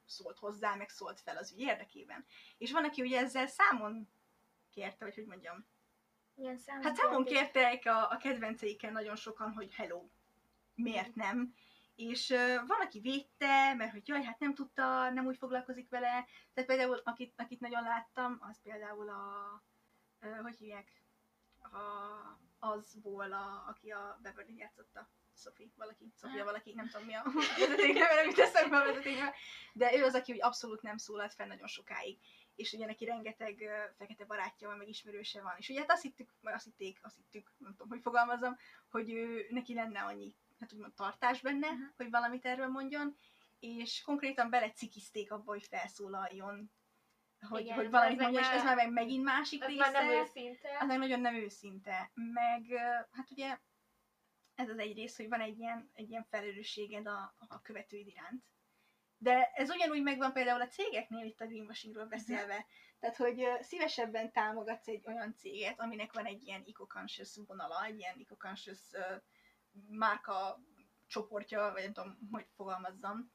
szólt hozzá, meg szólt fel az ügy érdekében. És van, aki ugye ezzel számon kérte, hogy hogy mondjam. Ilyen számon Hát számon kérték. kértek a, a kedvenceikkel nagyon sokan, hogy hello, miért nem? És van, aki védte, mert hogy jaj, hát nem tudta, nem úgy foglalkozik vele. Tehát például, akit, akit nagyon láttam, az például a, hogy hívják, a, azból, a, aki a Beverly játszotta. Sophie, valaki, Sofia valaki, nem tudom mi a [laughs] vezetékneve, nem jut eszembe a vezetékneve, de ő az, aki úgy abszolút nem szólalt fel nagyon sokáig. És ugye neki rengeteg fekete barátja van, meg ismerőse van. És ugye hát azt hittük, vagy azt hitték, azt hittük, nem tudom, hogy fogalmazom, hogy ő, neki lenne annyi, hát úgymond tartás benne, Mhm. hogy valamit erről mondjon, és konkrétan belecikizték abba, hogy felszólaljon, hogy, Igen, hogy valamit ez mondjon, és ez már meg megint másik Ez része már nem őszinte. az meg nagyon nem őszinte. Meg hát ugye ez az egy rész, hogy van egy ilyen, egy ilyen felelősséged a, a követőid iránt. De ez ugyanúgy megvan például a cégeknél, itt a greenwashingról beszélve. Tehát, hogy szívesebben támogatsz egy olyan céget, aminek van egy ilyen eco-conscious vonala, egy ilyen eco-conscious ö, márka csoportja, vagy nem tudom, hogy fogalmazzam,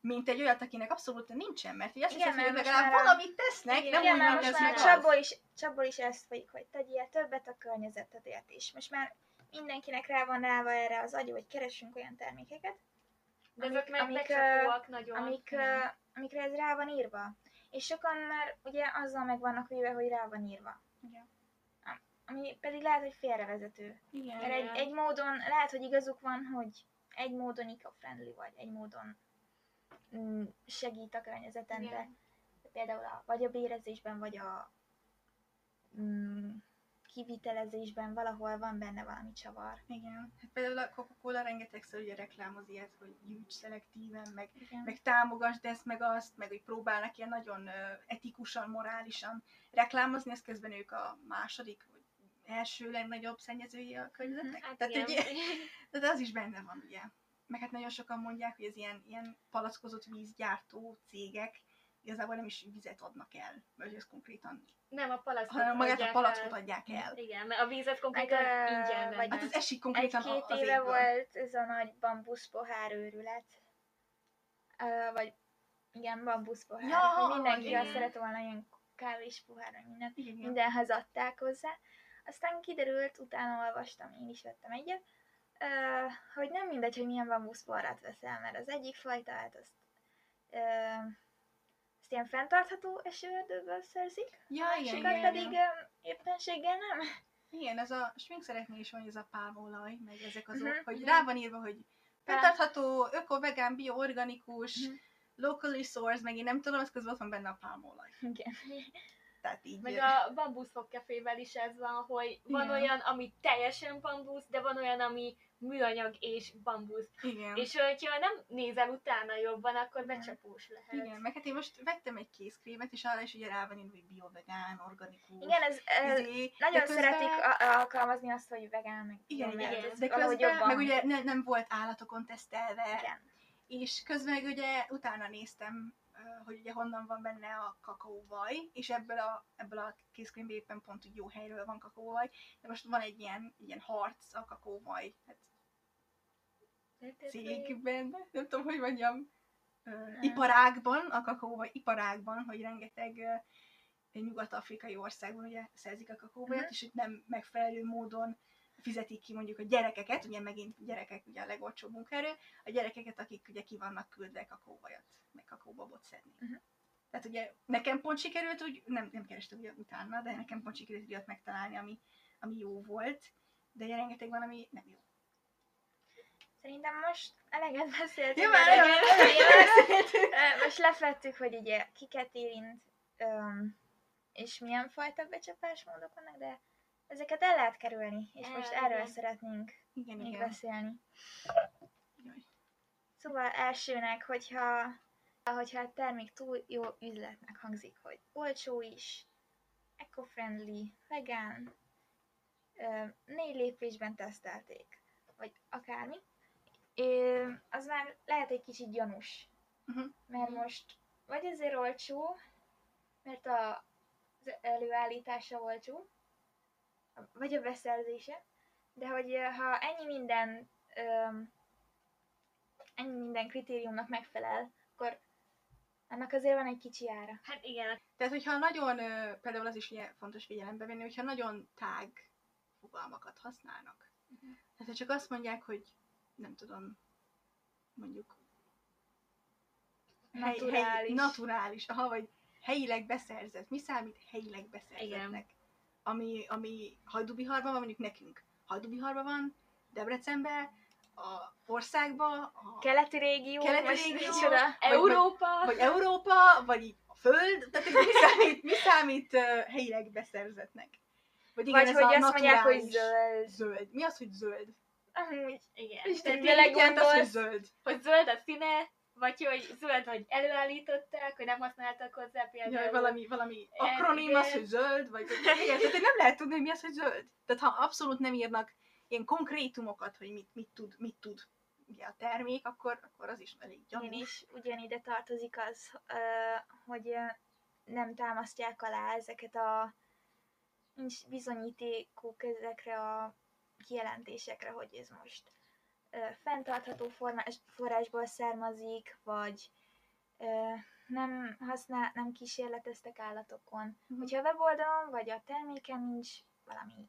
mint egy olyat, akinek abszolút nincsen, mert így azt Igen, hiszem, hogy legalább már valamit tesznek, Igen, nem Igen, úgy, mert hogy most ez már csapból is, csapból is ezt folyik, hogy tegyél többet a környezetedért is. Most már mindenkinek rá van állva erre az agy, hogy keresünk olyan termékeket, De amik- ezek amik, becsapóak nagyon. amik, ö, amikre ez rá van írva. És sokan már ugye azzal meg vannak véve, hogy rá van írva. Igen. Ami pedig lehet, hogy félrevezető. Igen. Mert egy, egy módon, lehet, hogy igazuk van, hogy egy módon eco-friendly vagy, egy módon mm, segít a környezeten, de Igen. például a, vagy a bérezésben, vagy a mm, kivitelezésben valahol van benne valami csavar. Igen. Hát például a Coca-Cola rengetegszer ugye reklámoz ilyet, hogy gyűjts szelektíven, meg, Igen. meg támogasd ezt, meg azt, meg hogy próbálnak ilyen nagyon etikusan, morálisan reklámozni, ezt közben ők a második, első legnagyobb szennyezői a környezetnek. Hát Tehát, igen. ugye, [laughs] tehát az is benne van, ugye. Meg hát nagyon sokan mondják, hogy az ilyen, ilyen palackozott vízgyártó cégek igazából nem is vizet adnak el, mert ez konkrétan, Nem, a palackot hanem magát a palackot adják el. Igen, mert a vízet konkrétan Meg, ingyen vagy- vagy Hát az esik konkrétan Egy-két az éve égből. volt ez a nagy bambusz pohár őrület. Ö, vagy igen, bambusz pohár. Ja, mindenki azt szeret volna ilyen kávés pohár, igen. Mindenhez adták hozzá. Aztán kiderült, utána olvastam, én is vettem egyet, hogy nem mindegy, hogy milyen bambusz poharat veszel, mert az egyik fajta, hát azt, azt ilyen fenntartható esőerdőből szerzik, Ja, igen, sokat igen, pedig igen. éppenséggel nem. Igen, ez a smink szeretné is van, ez a pálmaolaj, meg ezek azok, Mhm, hogy mhm. rá van írva, hogy fenntartható, öko, vegán, bio, organikus, Mhm. locally sourced, meg én nem tudom, az közben ott van benne a pálmaolaj. Igen. Tehát így... Meg a bambuszok kefével is ez van, hogy van Igen. olyan, ami teljesen bambusz, de van olyan, ami műanyag és bambusz. Igen. És hogyha nem nézel utána jobban, akkor becsapós lehet. Igen, meg hát én most vettem egy kézkrémet, és arra is ugye rá van írva, hogy bio, vegán, organikus. Igen, ez, ez izé, nagyon közben- szeretik alkalmazni azt, hogy vegán, meg Igen, igen, ez de közben, jobban. meg ugye ne, nem volt állatokon tesztelve, Igen. és közben ugye utána néztem, hogy ugye honnan van benne a kakaóvaj, és ebből a, ebből a készkönyvben éppen pont úgy jó helyről van kakaóvaj, de most van egy ilyen, ilyen harc a kakaóvaj hát cégben, nem tudom, hogy mondjam, ö, iparágban, a kakaóvaj iparágban, hogy rengeteg nyugat-afrikai országban ugye szerzik a kakaóvajat, Mhm. és hogy nem megfelelő módon fizetik ki mondjuk a gyerekeket, ugye megint gyerekek ugye a legolcsóbb munkaerő, a gyerekeket, akik ugye ki vannak küldve kakaóvajat, meg kakaóbabot szedni. Mhm. Tehát ugye nekem pont sikerült úgy, nem, nem kerestem ugye utána, de nekem pont sikerült olyat megtalálni, ami, ami jó volt, de ugye rengeteg van, ami nem jó. Szerintem most eleget beszéltünk. Jó, már eleget [laughs] Ö, Most lefettük, hogy ugye kiket érint, és milyen fajta becsapásmódok vannak, de ezeket el lehet kerülni, és El, most erről igen. szeretnénk Igen, még igen. beszélni. Jaj. Szóval elsőnek, hogyha, hogyha a termék túl jó üzletnek hangzik, hogy olcsó is, eco-friendly, vegán, négy lépésben tesztelték, vagy akármi, az már lehet egy kicsit gyanús. Mhm. Mert most vagy azért olcsó, mert a, az előállítása olcsó, vagy a beszerzése, de hogy ha ennyi minden öm, ennyi minden kritériumnak megfelel, akkor annak azért van egy kicsi ára. Hát igen, Tehát, hogyha nagyon, például az is fontos figyelembe venni, hogyha nagyon tág fogalmakat használnak. Mhm. Tehát, ha csak azt mondják, hogy nem tudom, mondjuk hely- Naturális. Hely, naturális, aha, vagy helyileg beszerzett. Mi számít helyileg beszerzettnek? Ami, ami Hajdúbiharban van, mondjuk nekünk. Hajdúbiharban van, Debrecenben, a országban, a Keleti régió, Keleti régió, micsoda? Vagy- Európa, vagy Európa, vagy így a Föld, tehát mi [laughs] számít, mi számít uh, helyileg beszerzettnek? Vagy Vagy ez hogy azt mondják, hogy zöld. Zöld. Mi az, hogy zöld? Amúgy. igen. Tehát tényleg az, hogy gondolsz? zöld? Hogy zöld a színe, vagy hogy zöld, hogy előállították, hogy nem használtak hozzá például. Jaj, valami, valami akronim az, hogy zöld, vagy igen, tehát nem lehet tudni, hogy mi az, hogy zöld. Tehát ha abszolút nem írnak ilyen konkrétumokat, hogy mit, mit tud, mit tud ugye a termék, akkor, akkor az is elég gyanús. Ugyanis ugyanide tartozik az, hogy nem támasztják alá ezeket a nincs bizonyítékuk ezekre a kijelentésekre, hogy ez most fenntartható formás, forrásból származik, vagy nem használ, nem kísérleteztek állatokon. Mhm. Hogyha a weboldalon vagy a terméken nincs valami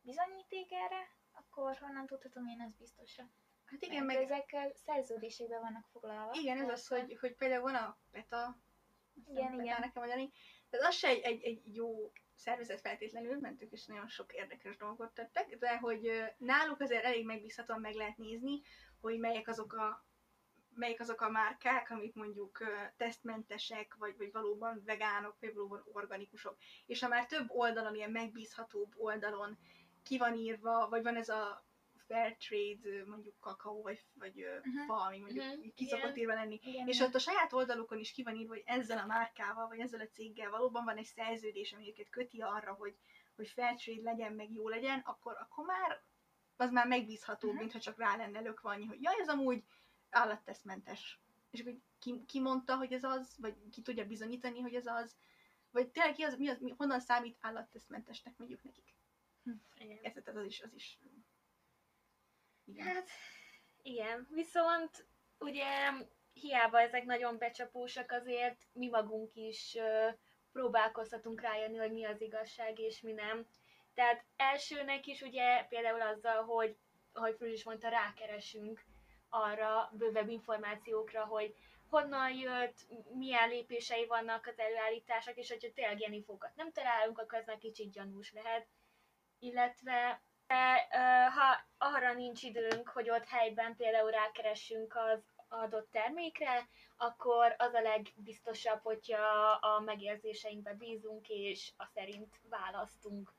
bizonyíték erre, akkor honnan tudhatom én ez biztosra? Hát igen, Mert meg ezek ö, szerződésekben vannak foglalva. igen, ez az, Persze. hogy, hogy például van a PETA, Igen, igen. nekem mondani, tehát az se egy, egy, egy jó szervezet feltétlenül, mert is nagyon sok érdekes dolgot tettek, de hogy náluk azért elég megbízhatóan meg lehet nézni, hogy melyek azok a melyik azok a márkák, amik mondjuk tesztmentesek, vagy, vagy valóban vegánok, vagy valóban organikusok. És ha már több oldalon, ilyen megbízhatóbb oldalon ki van írva, vagy van ez a fair trade, mondjuk kakaó, vagy, vagy uh Mhm. fa, ami mondjuk Mhm, ki szokott írva lenni. Igen, És ott a saját oldalukon is ki van írva, hogy ezzel a márkával, vagy ezzel a céggel valóban van egy szerződés, ami őket köti arra, hogy, hogy fair trade legyen, meg jó legyen, akkor, akkor már az már megbízhatóbb, Mhm. mintha csak rá lenne lökve annyi, hogy jaj, ez amúgy állattesztmentes. És akkor ki, ki mondta, hogy ez az, vagy ki tudja bizonyítani, hogy ez az, vagy tényleg ki az, mi az, mi, honnan számít állattesztmentesnek mondjuk nekik. Igen. Ez, tehát az is, az is. Igen. Hát, igen. Viszont ugye hiába ezek nagyon becsapósak, azért mi magunk is ö, próbálkozhatunk rájönni, hogy mi az igazság és mi nem. Tehát elsőnek is ugye például azzal, hogy, ahogy Fruzs is mondta, rákeresünk arra bővebb információkra, hogy honnan jött, milyen lépései vannak az előállítások, és hogyha tényleg ilyen infókat nem találunk, akkor ez már kicsit gyanús lehet. Illetve de, ha arra nincs időnk, hogy ott helyben például rákeressünk az adott termékre, akkor az a legbiztosabb, hogyha a megérzéseinkbe bízunk, és a szerint választunk.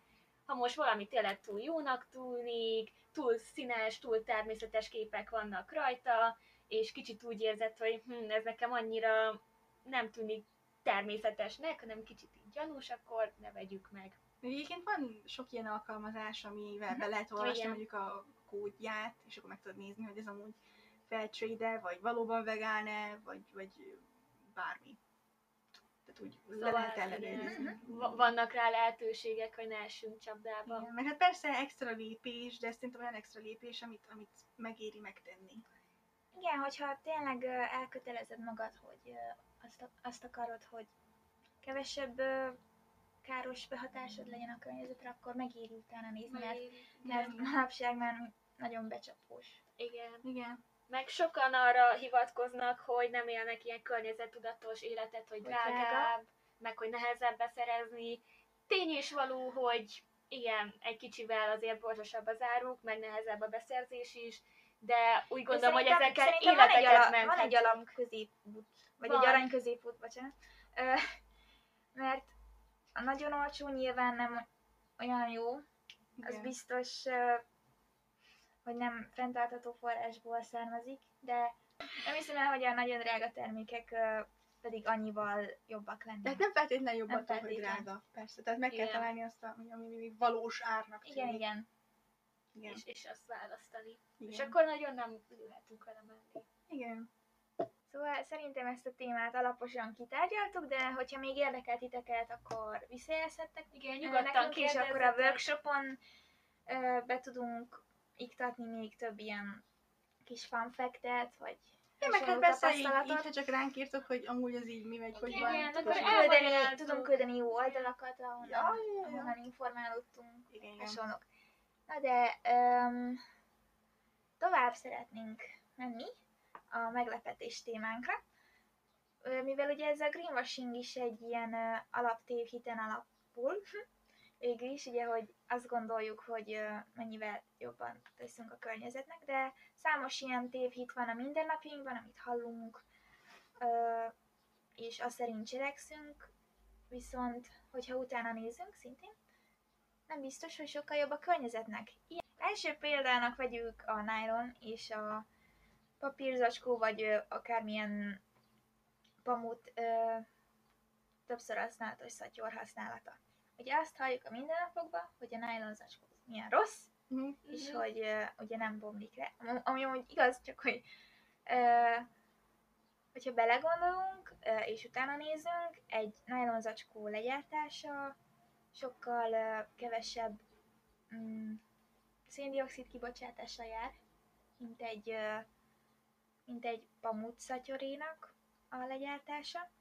Ha most valami tényleg túl jónak tűnik, túl színes, túl természetes képek vannak rajta, és kicsit úgy érzed, hogy hm, ez nekem annyira nem tűnik természetesnek, hanem kicsit így gyanús, akkor ne vegyük meg. Egyébként van sok ilyen alkalmazás, amivel be Mhm. lehet olvasni Igen. mondjuk a kódját, és akkor meg tudod nézni, hogy ez amúgy fairtrade vagy valóban vegán-e, vagy, vagy bármi. Tehát úgy le Szóval, lehet igen, ellenőrizni. va- vannak rá lehetőségek, hogy ne essünk csapdába. Igen, meg hát persze extra lépés, de ez szerintem olyan extra lépés, amit, amit megéri megtenni. Igen, hogyha tényleg elkötelezed magad, hogy azt, azt akarod, hogy kevesebb káros behatásod legyen a környezetre, akkor megéri utána nézni, mert, mert manapság már nagyon becsapós. Igen. Igen. Meg sokan arra hivatkoznak, hogy nem élnek ilyen környezettudatos életet, hogy drágább, meg hogy nehezebb beszerezni. Tény és való, hogy igen, egy kicsivel azért borzosabb az áruk, meg nehezebb a beszerzés is, de úgy gondolom, hogy ezekkel szerintem van egy, életeket ala, van egy menthetünk. alap középút, vagy Van. egy arany középút, bocsánat. Ö, mert a nagyon olcsó nyilván nem olyan jó, az Igen. biztos, ö, hogy nem fenntartható forrásból származik, de nem hiszem el, hogy a nagyon drága termékek pedig annyival jobbak Tehát lennének. nem feltétlenül jobb Nem attól, hogy drága. Persze, tehát meg kell Igen. találni azt, a- ami, ami még valós árnak Igen, tűnik. igen. Igen. És, és azt választani. Igen. És akkor nagyon nem ülhetünk vele mellé. Igen. Szóval szerintem ezt a témát alaposan kitárgyaltuk, de hogyha még érdekel titeket, akkor visszajelzhettek Igen, nyugodtan nekünk is, akkor a workshopon ö, be tudunk iktatni még több ilyen kis fun fact-et, vagy Igen, meg hát persze így, ha csak ránk írtok, hogy amúgy ez így mi megy, hogy Igen, van. igen, akkor Tudunk hogy- küldeni, elmagyarázzuk. tudunk küldeni jó oldalakat, ahonnan, Ja, ja, ja. ahonnan informálódtunk, Igen, igen. hasonlók. Na de um, tovább szeretnénk menni a meglepetés témánkra, mivel ugye ez a greenwashing is egy ilyen alaptévhiten alapul, [laughs] végül is, ugye, hogy azt gondoljuk, hogy mennyivel jobban teszünk a környezetnek, de számos ilyen tévhit van a mindennapjainkban, amit hallunk, és azt szerint cselekszünk, viszont, hogyha utána nézünk szintén, nem biztos, hogy sokkal jobb a környezetnek. Ilyen. Első példának vegyük a nylon és a papírzacskó, vagy ö, akármilyen pamut ö, többször használatos szatyor használata. Ugye azt halljuk a mindennapokban, hogy a nylon zacskó milyen rossz, Mhm. és hogy ö, ugye nem bomlik le. Ami- amúgy igaz, csak hogy ö, hogyha belegondolunk, ö, és utána nézünk, egy nylon zacskó legyártása sokkal ö, kevesebb mm, széndiokszid kibocsátással jár, mint egy, ö, mint egy pamut szatyorénak a legyártása,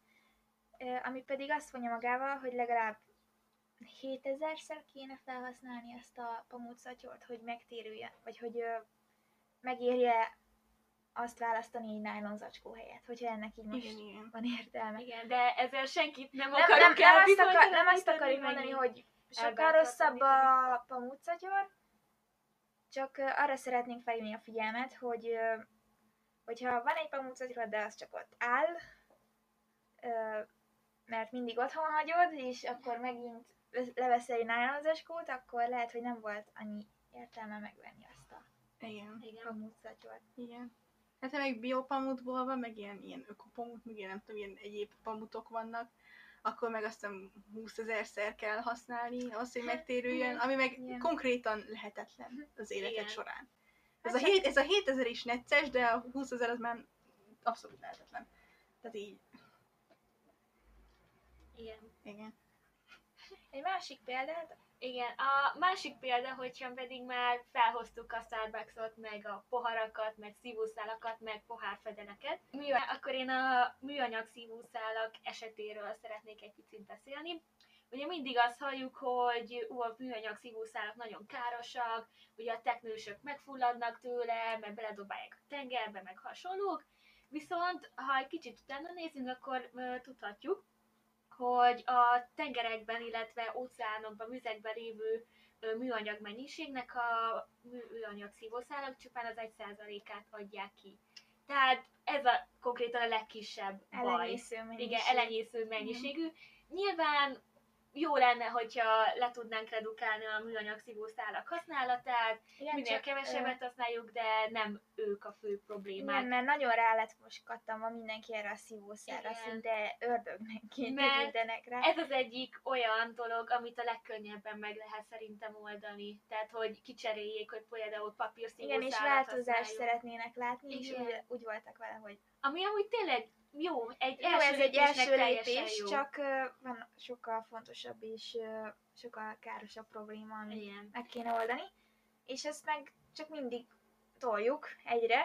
ami pedig azt vonja magával, hogy legalább 7000-szer kéne felhasználni ezt a pamutszatyor, hogy megtérüljen, vagy hogy megérje azt választani egy nylon zacskó helyett, hogyha ennek így most Igen, igen. van értelme. Igen, de ezzel senkit nem, Nem, akarok nem, nem, azt, akar, nem azt akarjuk mondani, hogy sokkal rosszabb a pamutszatyor, csak arra szeretnénk felhívni a figyelmet, hogy, hogyha van egy pamutszatyrod, de az csak ott áll, mert mindig otthon hagyod, és akkor megint leveszel egy nájlonzacskót, akkor lehet, hogy nem volt annyi értelme megvenni azt a Igen. Pamutszatyrot. Igen. Hát ha meg biopamutból van, meg ilyen, ilyen ökopamut, meg ilyen nem tudom, ilyen egyéb pamutok vannak, akkor meg aztán 20 ezerszer kell használni ahhoz, hogy megtérüljön, ami meg Igen. konkrétan lehetetlen az életed Igen. során. Ez Hát a, hét, ez a 7000 is necces, de a 20 ezer az már abszolút lehetetlen. Tehát így, Igen. igen. Egy másik példát, Igen, a másik példa, hogyha pedig már felhoztuk a Starbucksot, meg a poharakat, meg szívószálakat, meg pohárfedeleket, műanyag, akkor én a műanyag szívószálak esetéről szeretnék egy picit beszélni. Ugye mindig azt halljuk, hogy ú, a műanyag szívószálak nagyon károsak, ugye a teknősök megfulladnak tőle, meg beledobálják a tengerbe, meg hasonlók. Viszont, ha egy kicsit utána nézünk, akkor ö, tudhatjuk, hogy a tengerekben, illetve óceánokban, vizekben lévő műanyag mennyiségnek a mű- műanyag szívószálak csupán az 1%-át adják ki. Tehát ez a konkrétan a legkisebb baj. elenyésző mennyiség. Igen, elenyésző mennyiségű. Nyilván jó lenne, hogyha le tudnánk redukálni a műanyag szívószálak használatát, Igen, minél csak, kevesebbet használjuk, de nem ők a fő problémák. Igen, mert nagyon rá lett most kattanva mindenki erre a szívószára, Igen. szinte ördögnek tekintenek rá. Ez az egyik olyan dolog, amit a legkönnyebben meg lehet szerintem oldani. Tehát, hogy kicseréljék, hogy például papírszívószálat Igen, és változást használjuk. szeretnének látni, és úgy, úgy voltak vele, hogy Ami amúgy tényleg jó, egy jó, első ez egy első lépés, jó. csak van sokkal fontosabb és sokkal károsabb probléma, amit Igen. meg kéne oldani, és ezt meg csak mindig toljuk egyre.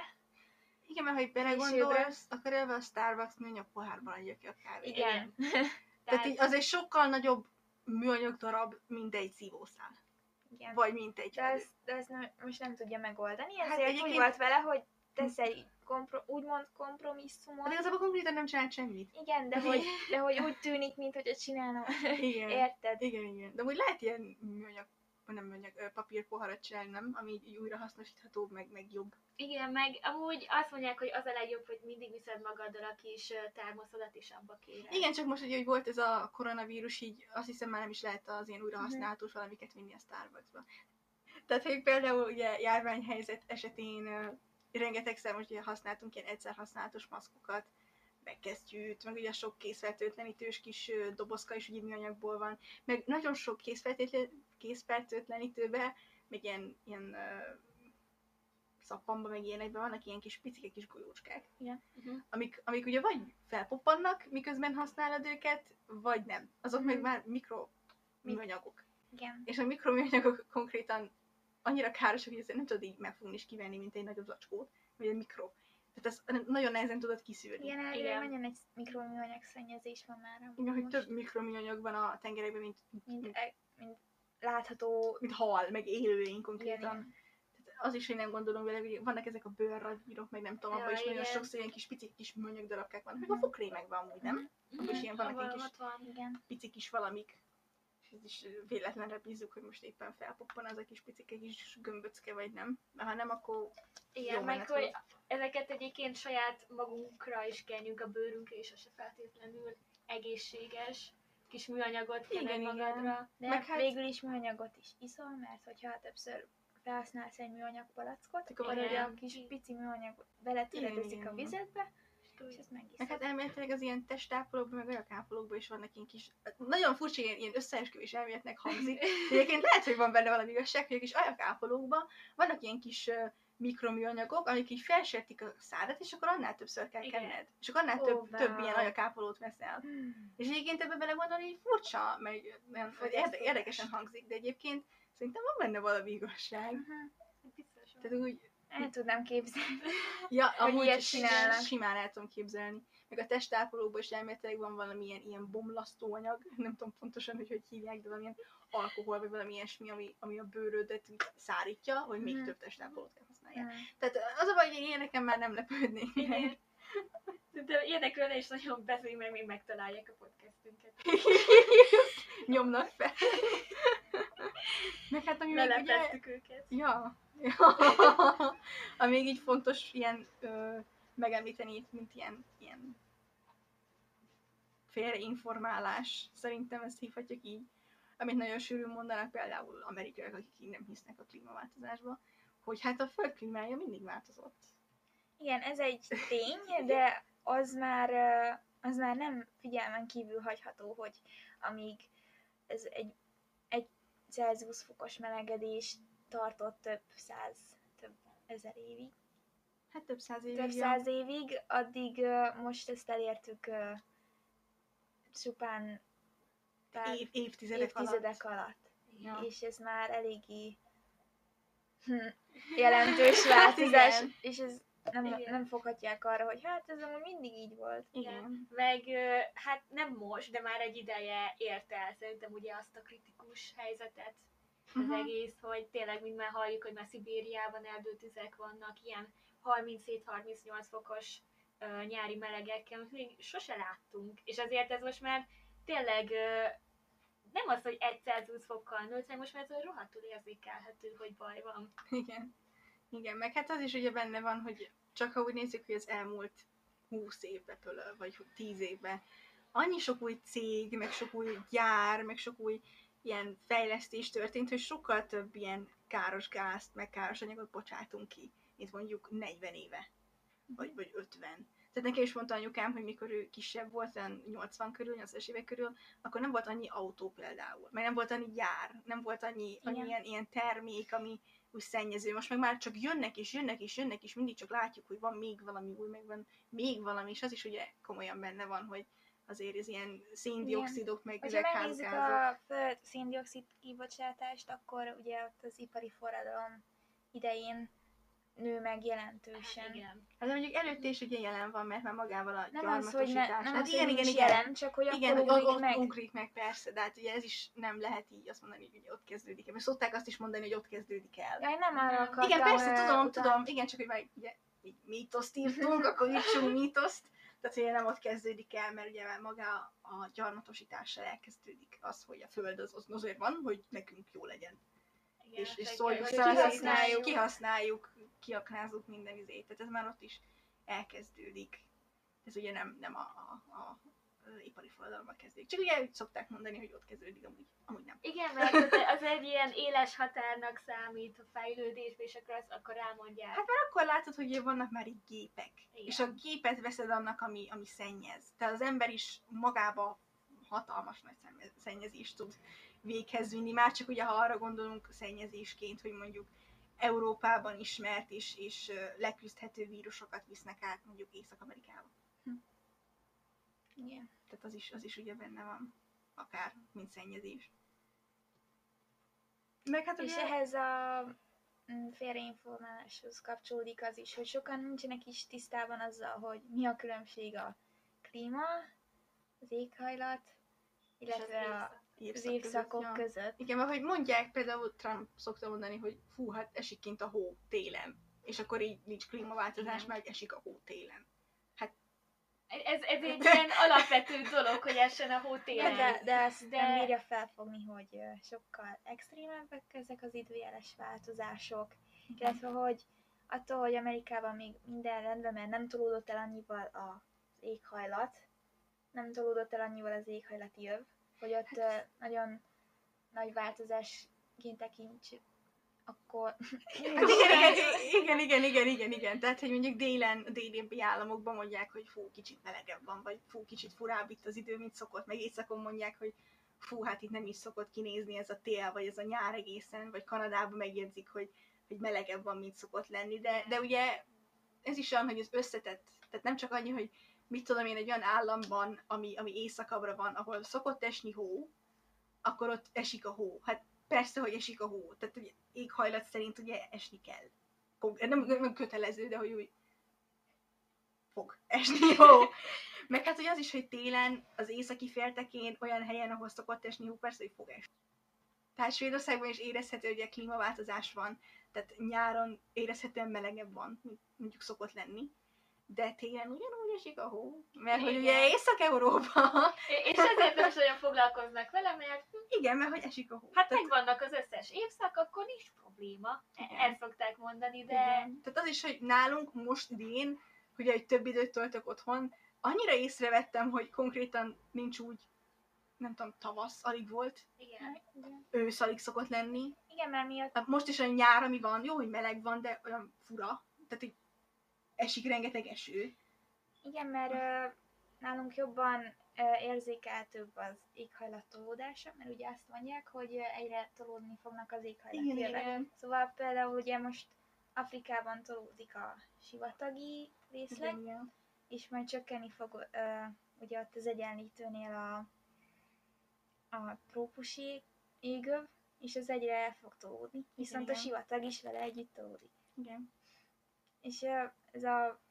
Igen, mert ha így belegondolsz, akkor elve a Starbucks műanyag pohárban adja ki a kávét. Igen. [laughs] Tehát Tehát, így az egy sokkal nagyobb műanyag darab, mint egy szívószál. Igen. Vagy mint egy De ez, de ez nem, most nem tudja megoldani, Hát ezért úgy egyébként- volt vele, hogy tesz egy kompro, úgymond kompromisszumot. De igazából konkrétan nem csinált semmit. Igen, de hogy, [laughs] de hogy úgy tűnik, mint hogy csinálna. [laughs] Igen. Érted? Igen, igen. De úgy lehet ilyen műanyag, nem ö, papírpoharat csinálni, nem? Ami így újra hasznosítható, meg, meg jobb. igen, meg amúgy azt mondják, hogy az a legjobb, hogy mindig viszed magaddal a kis termoszodat, és abba kéred. Igen, csak most hogy volt ez a koronavírus, így azt hiszem már nem is lehet az ilyen újra használhatós valamiket vinni a Starbucksba. Tehát, hogy például ugye járványhelyzet esetén rengetegszer most ugye használtunk ilyen egyszer használatos maszkokat, meg kesztyűt, meg ugye sok készfertőtlenítős kis dobozka is ugye műanyagból van, meg nagyon sok készfertőtlen- készfertőtlenítőbe, meg ilyen, ilyen ö, szappanba, meg ilyenekben vannak ilyen kis picike kis golyócskák, Uh-huh. amik, amik ugye vagy felpoppannak, miközben használod őket, vagy nem. Azok meg Mhm. már mikro műanyagok. Igen. És a mikroműanyagok konkrétan annyira károsak, hogy ezt nem tudod így megfogni és kivenni, mint egy nagyobb zacskót, vagy egy mikro. Tehát ezt nagyon nehezen tudod kiszűrni. Igen, erről Igen. nagyon egy mikroműanyag szennyezés van már. Igen, hogy több mikroműanyag van a tengerekben, mint, mint, mint, e- mint látható. mint hal, meg élőlény Igen, konkrétan. igen. Tehát az is, hogy nem gondolom vele, hogy vannak ezek a bőrradírok, meg nem tudom, Ja, abban is nagyon igen. sokszor ilyen kis pici kis műanyag darabkák vannak, meg a Mhm. fokrémekben amúgy, nem? Abban is ilyen vannak ilyen kis van. igen. pici kis valamik. És ez is véletlenre bízzuk, hogy most éppen felpoppan az a kis picike kis gömböcke, vagy nem. Mert ha nem, akkor Igen, Jó meg hogy ezeket egyébként saját magunkra is kenjünk a bőrünkre, és az se feltétlenül egészséges kis műanyagot Igen, kened igen. magadra. De Meg hát végül is műanyagot is iszol, mert hogyha többször felhasználsz egy műanyag palackot, Akkor ugye a igen. kis pici műanyag beletöredezik Igen, a igen. És ezt Meg hát elméletileg az ilyen testápolókban, meg olyan ápolókban is vannak ilyen kis, nagyon furcsa ilyen, ilyen összeesküvés elméletnek hangzik. [laughs] Egyébként lehet, hogy van benne valami igazság, hogy a kis ajakápolókban vannak ilyen kis mikroműanyagok, amik így felsértik a szádat, és akkor annál többször kell Igen. kenned. És akkor annál Ó, több, több ilyen ajakápolót veszel. Hmm. És egyébként ebbe belegondolni így furcsa, meg nem, Fogyasztó. érde, érdekesen hangzik, de egyébként szerintem van benne valami igazság. Biztos van. Tehát úgy, El tudnám képzelni. [laughs] ja, Hogy amúgy ilyet si- csinálnak. simán el tudom képzelni. Meg a testápolóban is elméletileg van valami ilyen, bomlasztó anyag, [laughs] nem tudom pontosan, hogy hogy hívják, de valamilyen alkohol, vagy valami ilyesmi, ami, ami a bőrödet szárítja, hogy még Mhm. több testápolót kell használni. Hmm. Tehát az a baj, hogy én ilyeneken már nem lepődnék. Igen. De ilyenekről ne is nagyon beszéljünk, meg még megtalálják a podcastünket. [laughs] Nyomnak fel. Meg hát ami még ugye... Őket. Ja. ja. [laughs] Ami még így fontos ilyen ö, megemlíteni itt, mint ilyen, ilyen félreinformálás. Szerintem ezt hívhatjuk így. Amit nagyon sűrűn mondanak például amerikaiak, akik így nem hisznek a klímaváltozásba, hogy hát a föld klímája mindig változott. Igen, ez egy tény, de az már, az már nem figyelmen kívül hagyható, hogy amíg ez egy Celsius fokos melegedés tartott több száz, több ezer évig, Hát több száz évig. több száz évig, addig most ezt elértük csupán pár Év, évtizedek, évtizedek alatt. alatt. Ja. És ez már eléggé hm, jelentős [laughs] változás, igen. és ez nem, Igen. nem foghatják arra, hogy hát ez amúgy mindig így volt. Igen. Meg ö, hát nem most, de már egy ideje érte el szerintem ugye azt a kritikus helyzetet az Mhm. egész, hogy tényleg mind már halljuk, hogy már Szibériában erdőtüzek vannak, ilyen 37-38 fokos ö, nyári melegekkel, amit még sose láttunk. És azért ez most már tényleg ö, nem az, hogy egy Celsius fokkal nőtt, hanem most már ez rohadtul érzékelhető, hogy baj van. Igen. Igen, meg hát az is ugye benne van, hogy csak ha úgy nézzük, hogy az elmúlt 20 évbe tőle, vagy 10 évben, annyi sok új cég, meg sok új gyár, meg sok új ilyen fejlesztés történt, hogy sokkal több ilyen káros gázt, meg káros anyagot bocsátunk ki, mint mondjuk 40 éve, vagy, vagy 50. Tehát nekem is mondta anyukám, hogy mikor ő kisebb volt, olyan 80 körül, 80 évek körül, akkor nem volt annyi autó például, meg nem volt annyi gyár, nem volt annyi, annyi Igen. ilyen, ilyen termék, ami úgy szennyező. Most meg már csak jönnek és jönnek és jönnek, és mindig csak látjuk, hogy van még valami új, meg van még valami, és az is ugye komolyan benne van, hogy azért ez ilyen széndiokszidok, meg Hogyha megnézzük üvegházgázok. a föld széndiokszid kibocsátást, akkor ugye ott az ipari forradalom idején nő meg jelentősen. Hát igen. Hát mondjuk előtte is ugye jelen van, mert már magával a Nem az, hogy, ne, nem hát az, igen, igen, igen. jelen, csak hogy Igen, akkor ugrik meg. ugrik meg, persze, de hát ugye ez is nem lehet így azt mondani, hogy ott kezdődik el. Mert szokták azt is mondani, hogy ott kezdődik el. Ja, én nem arra Igen, akartam Igen, persze, tudom, utalni. tudom. Igen, csak hogy már ugye így mítoszt írtunk, akkor írtsunk mítoszt. Tehát ugye nem ott kezdődik el, mert ugye már maga a gyarmatosítással elkezdődik az, hogy a föld az, az azért van, hogy nekünk jó legyen. Igen és, és szóljuk kihasználjuk. kihasználjuk, kiaknázzuk minden izét. Tehát ez már ott is elkezdődik. Ez ugye nem, nem a, a, a, a ipari forradalommal kezdődik. Csak ugye úgy szokták mondani, hogy ott kezdődik, amúgy, amúgy nem. Igen, mert az, az egy ilyen éles határnak számít a fejlődésbe, és akkor, azt, akkor elmondják. Hát mert akkor látod, hogy vannak már így gépek. Igen. És a gépet veszed annak, ami, ami szennyez. Tehát az ember is magába hatalmas nagy szennyezést tud véghez vinni. Már csak ugye, ha arra gondolunk szennyezésként, hogy mondjuk Európában ismert és, és leküzdhető vírusokat visznek át mondjuk Észak-Amerikába. Igen. Tehát az is, az is ugye benne van. Akár, mint szennyezés. Meg hát És ugye... ehhez a mm, félreinformáláshoz kapcsolódik az is, hogy sokan nincsenek is tisztában azzal, hogy mi a különbség a klíma, az éghajlat, illetve a, évszak. között, évszakok ja. között. Igen, mert hogy mondják, például Trump szokta mondani, hogy fú, hát esik kint a hó télen. És akkor így nincs klímaváltozás, Igen. meg esik a hó télen. Ez, ez egy [laughs] ilyen alapvető dolog, hogy essen a hó De, télen. de, de ezt De- nem bírja felfogni, hogy sokkal extrémebbek ezek az időjeles változások, illetve hogy attól, hogy Amerikában még minden rendben, mert nem tolódott el annyival az éghajlat, nem tolódott el annyival az éghajlati öv, hogy ott ö, nagyon nagy változásként tekintsük, akkor Hát igen, igen, igen, igen, igen, igen. Tehát, hogy mondjuk délen, a délibbi államokban mondják, hogy fú, kicsit melegebb van, vagy fú, kicsit furább itt az idő, mint szokott. Meg éjszakon mondják, hogy fú, hát itt nem is szokott kinézni ez a tél, vagy ez a nyár egészen, vagy Kanadában megjegyzik, hogy, hogy melegebb van, mint szokott lenni. De, de ugye ez is olyan, hogy az összetett, tehát nem csak annyi, hogy mit tudom én, egy olyan államban, ami, ami éjszakabbra van, ahol szokott esni hó, akkor ott esik a hó. Hát persze, hogy esik a hó. Tehát ugye éghajlat szerint ugye esni kell. Fog, nem, nem kötelező, de hogy úgy fog esni hó. Meg hát ugye az is, hogy télen az északi féltekén olyan helyen, ahol szokott esni hó, persze, hogy fog esni. Tehát Svédországban is érezhető, hogy a klímaváltozás van, tehát nyáron érezhetően melegebb van, mint mondjuk szokott lenni. De télen ugyanúgy esik a hó, mert hogy ugye Igen. Észak-Európa, És ezért nem is olyan foglalkoznak vele, mert igen, mert hogy esik a hó. hát Tehát- megvannak az összes évszak, akkor nincs probléma. Igen. Ezt szokták mondani, de Igen. Tehát az is, hogy nálunk most idén hogy egy több időt töltök otthon, annyira észrevettem, hogy konkrétan nincs úgy, nem tudom, tavasz alig volt, Igen. Igen. ősz alig szokott lenni. Igen, mert mi ott Hát most is olyan nyár, ami van, jó, hogy meleg van, de olyan fura. Tehát így esik rengeteg eső. Igen, mert ö, nálunk jobban ö, érzékeltőbb az éghajlat tolódása, mert ugye azt mondják, hogy egyre tolódni fognak az éghajlat Igen. Szóval például ugye most Afrikában tolódik a sivatagi részleg, Igen. és majd csökkenni fog ö, ugye ott az egyenlítőnél a, a trópusi égöv, és az egyre el fog tolódni. Viszont a Igen. sivatag is vele együtt tolódik. Igen. És ez a...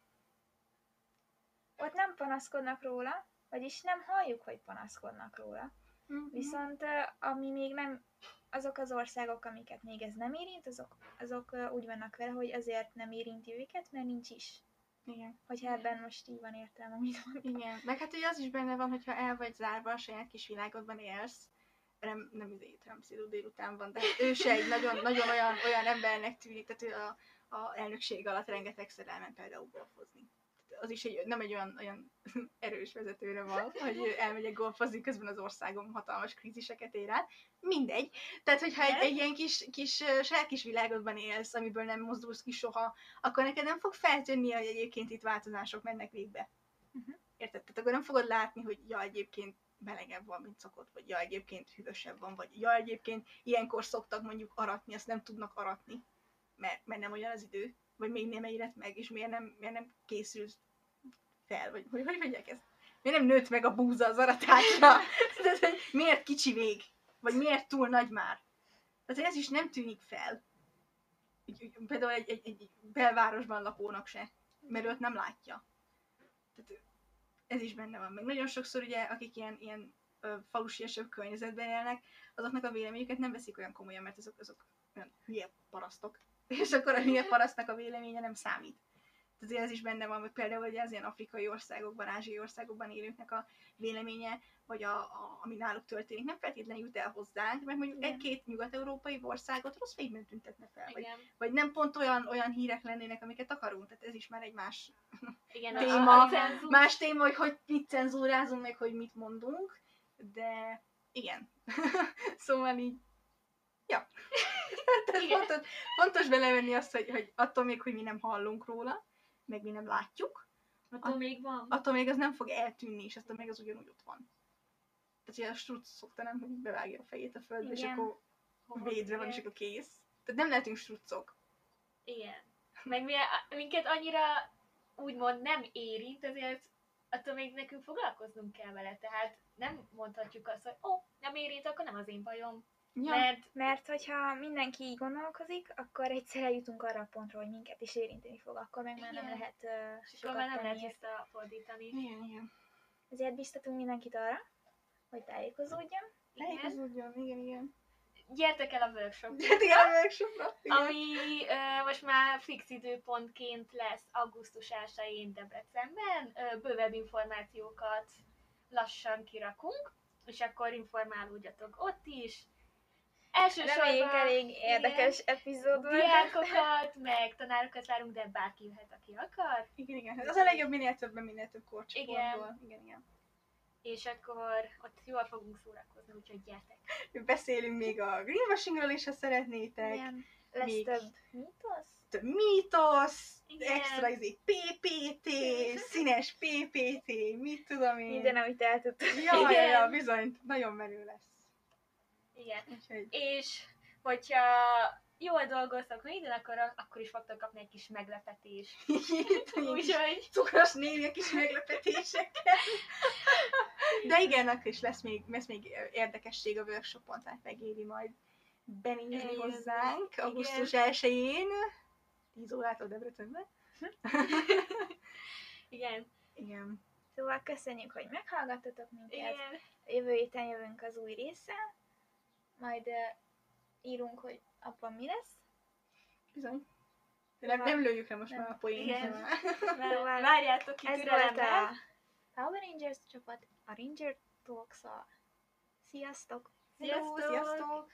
Ott nem panaszkodnak róla, vagyis nem halljuk, hogy panaszkodnak róla. Mhm. Viszont ami még nem, azok az országok, amiket még ez nem érint, azok, azok úgy vannak vele, hogy azért nem érinti őket, mert nincs is. Igen. Hogyha ebben most így van értelme, amit mondtam. Igen. Meg hát ugye az is benne van, hogyha el vagy zárva, a saját kis világodban élsz, nem, nem izé, Trump délután van, de ő se egy nagyon, nagyon olyan, olyan embernek tűnik, tehát ő a, a elnökség alatt rengetegszer elment például golfozni. Az is egy, nem egy olyan, olyan [laughs] erős vezetőre van, hogy elmegyek golfozni, közben az országom hatalmas kríziseket ér át. Mindegy. Tehát, hogyha egy, egy ilyen kis, kis saját kis világodban élsz, amiből nem mozdulsz ki soha, akkor neked nem fog feltűnni, hogy egyébként itt változások mennek végbe. Mhm. Érted? Tehát akkor nem fogod látni, hogy ja, egyébként melegebb van, mint szokott, vagy ja, egyébként hűvösebb van, vagy ja, egyébként ilyenkor szoktak mondjuk aratni, azt nem tudnak aratni, mert, mert nem olyan az idő, vagy még nem érett meg, és miért nem, miért nem készülsz fel, vagy hogy, hogy mondják ezt? Miért nem nőtt meg a búza az aratásra? [laughs] Tehát, hogy miért kicsi még? Vagy miért túl nagy már? Tehát ez is nem tűnik fel. Úgy- úgy- Például egy, egy, egy belvárosban lakónak se, mert ő ott nem látja. Tehát ez is benne van. Meg nagyon sokszor ugye, akik ilyen, ilyen falusiasabb környezetben élnek, azoknak a véleményüket nem veszik olyan komolyan, mert azok, azok olyan hülye parasztok. És akkor a hülye parasztnak a véleménye nem számít. Tehát ez is benne van, hogy például ugye az ilyen afrikai országokban, ázsiai országokban élőknek a véleménye, vagy a, a, ami náluk történik, nem feltétlenül jut el hozzánk, mert mondjuk egy-két nyugat-európai országot rossz fényben tüntetne fel, vagy, Igen. vagy nem pont olyan, olyan hírek lennének, amiket akarunk, tehát ez is már egy más Igen. [laughs] Téma, a cenzúra- más téma, hogy hogy mit cenzúrázunk, meg hogy mit mondunk, de igen. [laughs] szóval így, ja. Tehát Igen. fontos, fontos belevenni azt, hogy, hogy attól még, hogy mi nem hallunk róla, meg mi nem látjuk, Attól még van. attól még az nem fog eltűnni, és attól még az ugyanúgy ott van. Tehát a struc szokta nem, hogy bevágja a fejét a földbe, és Igen. akkor védve van, és akkor kész. Tehát nem lehetünk strucok. Igen. Meg mi, minket annyira úgymond nem érint, ezért attól még nekünk foglalkoznunk kell vele. Tehát nem mondhatjuk azt, hogy ó, oh, nem érint, akkor nem az én bajom. Ja. Mert Mert hogyha mindenki így gondolkozik, akkor egyszer eljutunk arra a pontra, hogy minket is érinteni fog, akkor meg már nem lehet uh, akkor sokat már nem lehet tenni. érte. visszafordítani. Igen, igen. Ezért biztatunk mindenkit arra, hogy tájékozódjon. Igen. Tájékozódjon, igen, igen. Gyertek el a workshopra. Hát igen, a workshopra. Ami ö, most már fix időpontként lesz augusztus 1-én Debrecenben. Ö, bővebb információkat lassan kirakunk, és akkor informálódjatok ott is. Elsősorban Reméljük elég érdekes epizód volt. diákokat, meg tanárokat várunk, de bárki jöhet, aki akar. Igen, igen. Az a legjobb minél többen, minél több korcsoportból. Igen. Igen, igen. És akkor ott jól fogunk szórakozni, úgyhogy gyertek. Beszélünk még a greenwashingról is, ha szeretnétek. Igen. Lesz Még- több mítosz? Több mítosz, Igen. extra izé, PPT, színes PPT, mit tudom én. Minden, amit el tudtuk. Ja, ja, ja, Igen. bizony, nagyon menő lesz. Igen. Úgyhogy És hogyha jól dolgoztok még, akkor, akkor is fogtok kapni egy kis meglepetést. [laughs] Úgyhogy cukros néni a kis meglepetésekkel. De igen, akkor is lesz még, lesz még érdekesség a workshopon, tehát megéri majd benézni Igen. hozzánk augusztus 1-én, 10 órától Debrecenbe. [laughs] igen, Igen. Szóval köszönjük, hogy meghallgattatok minket. igen, Jövő héten jövünk az új résszel. Majd írunk, hogy abban mi lesz. Bizony. Nem, nem lőjük le most Nem. már a poént. Igen. Szóval [laughs] [laughs] várjátok ki türelemmel. Power Rangers csapat, a Ranger talks -a. Sziasztok! Sziasztok! Sziasztok!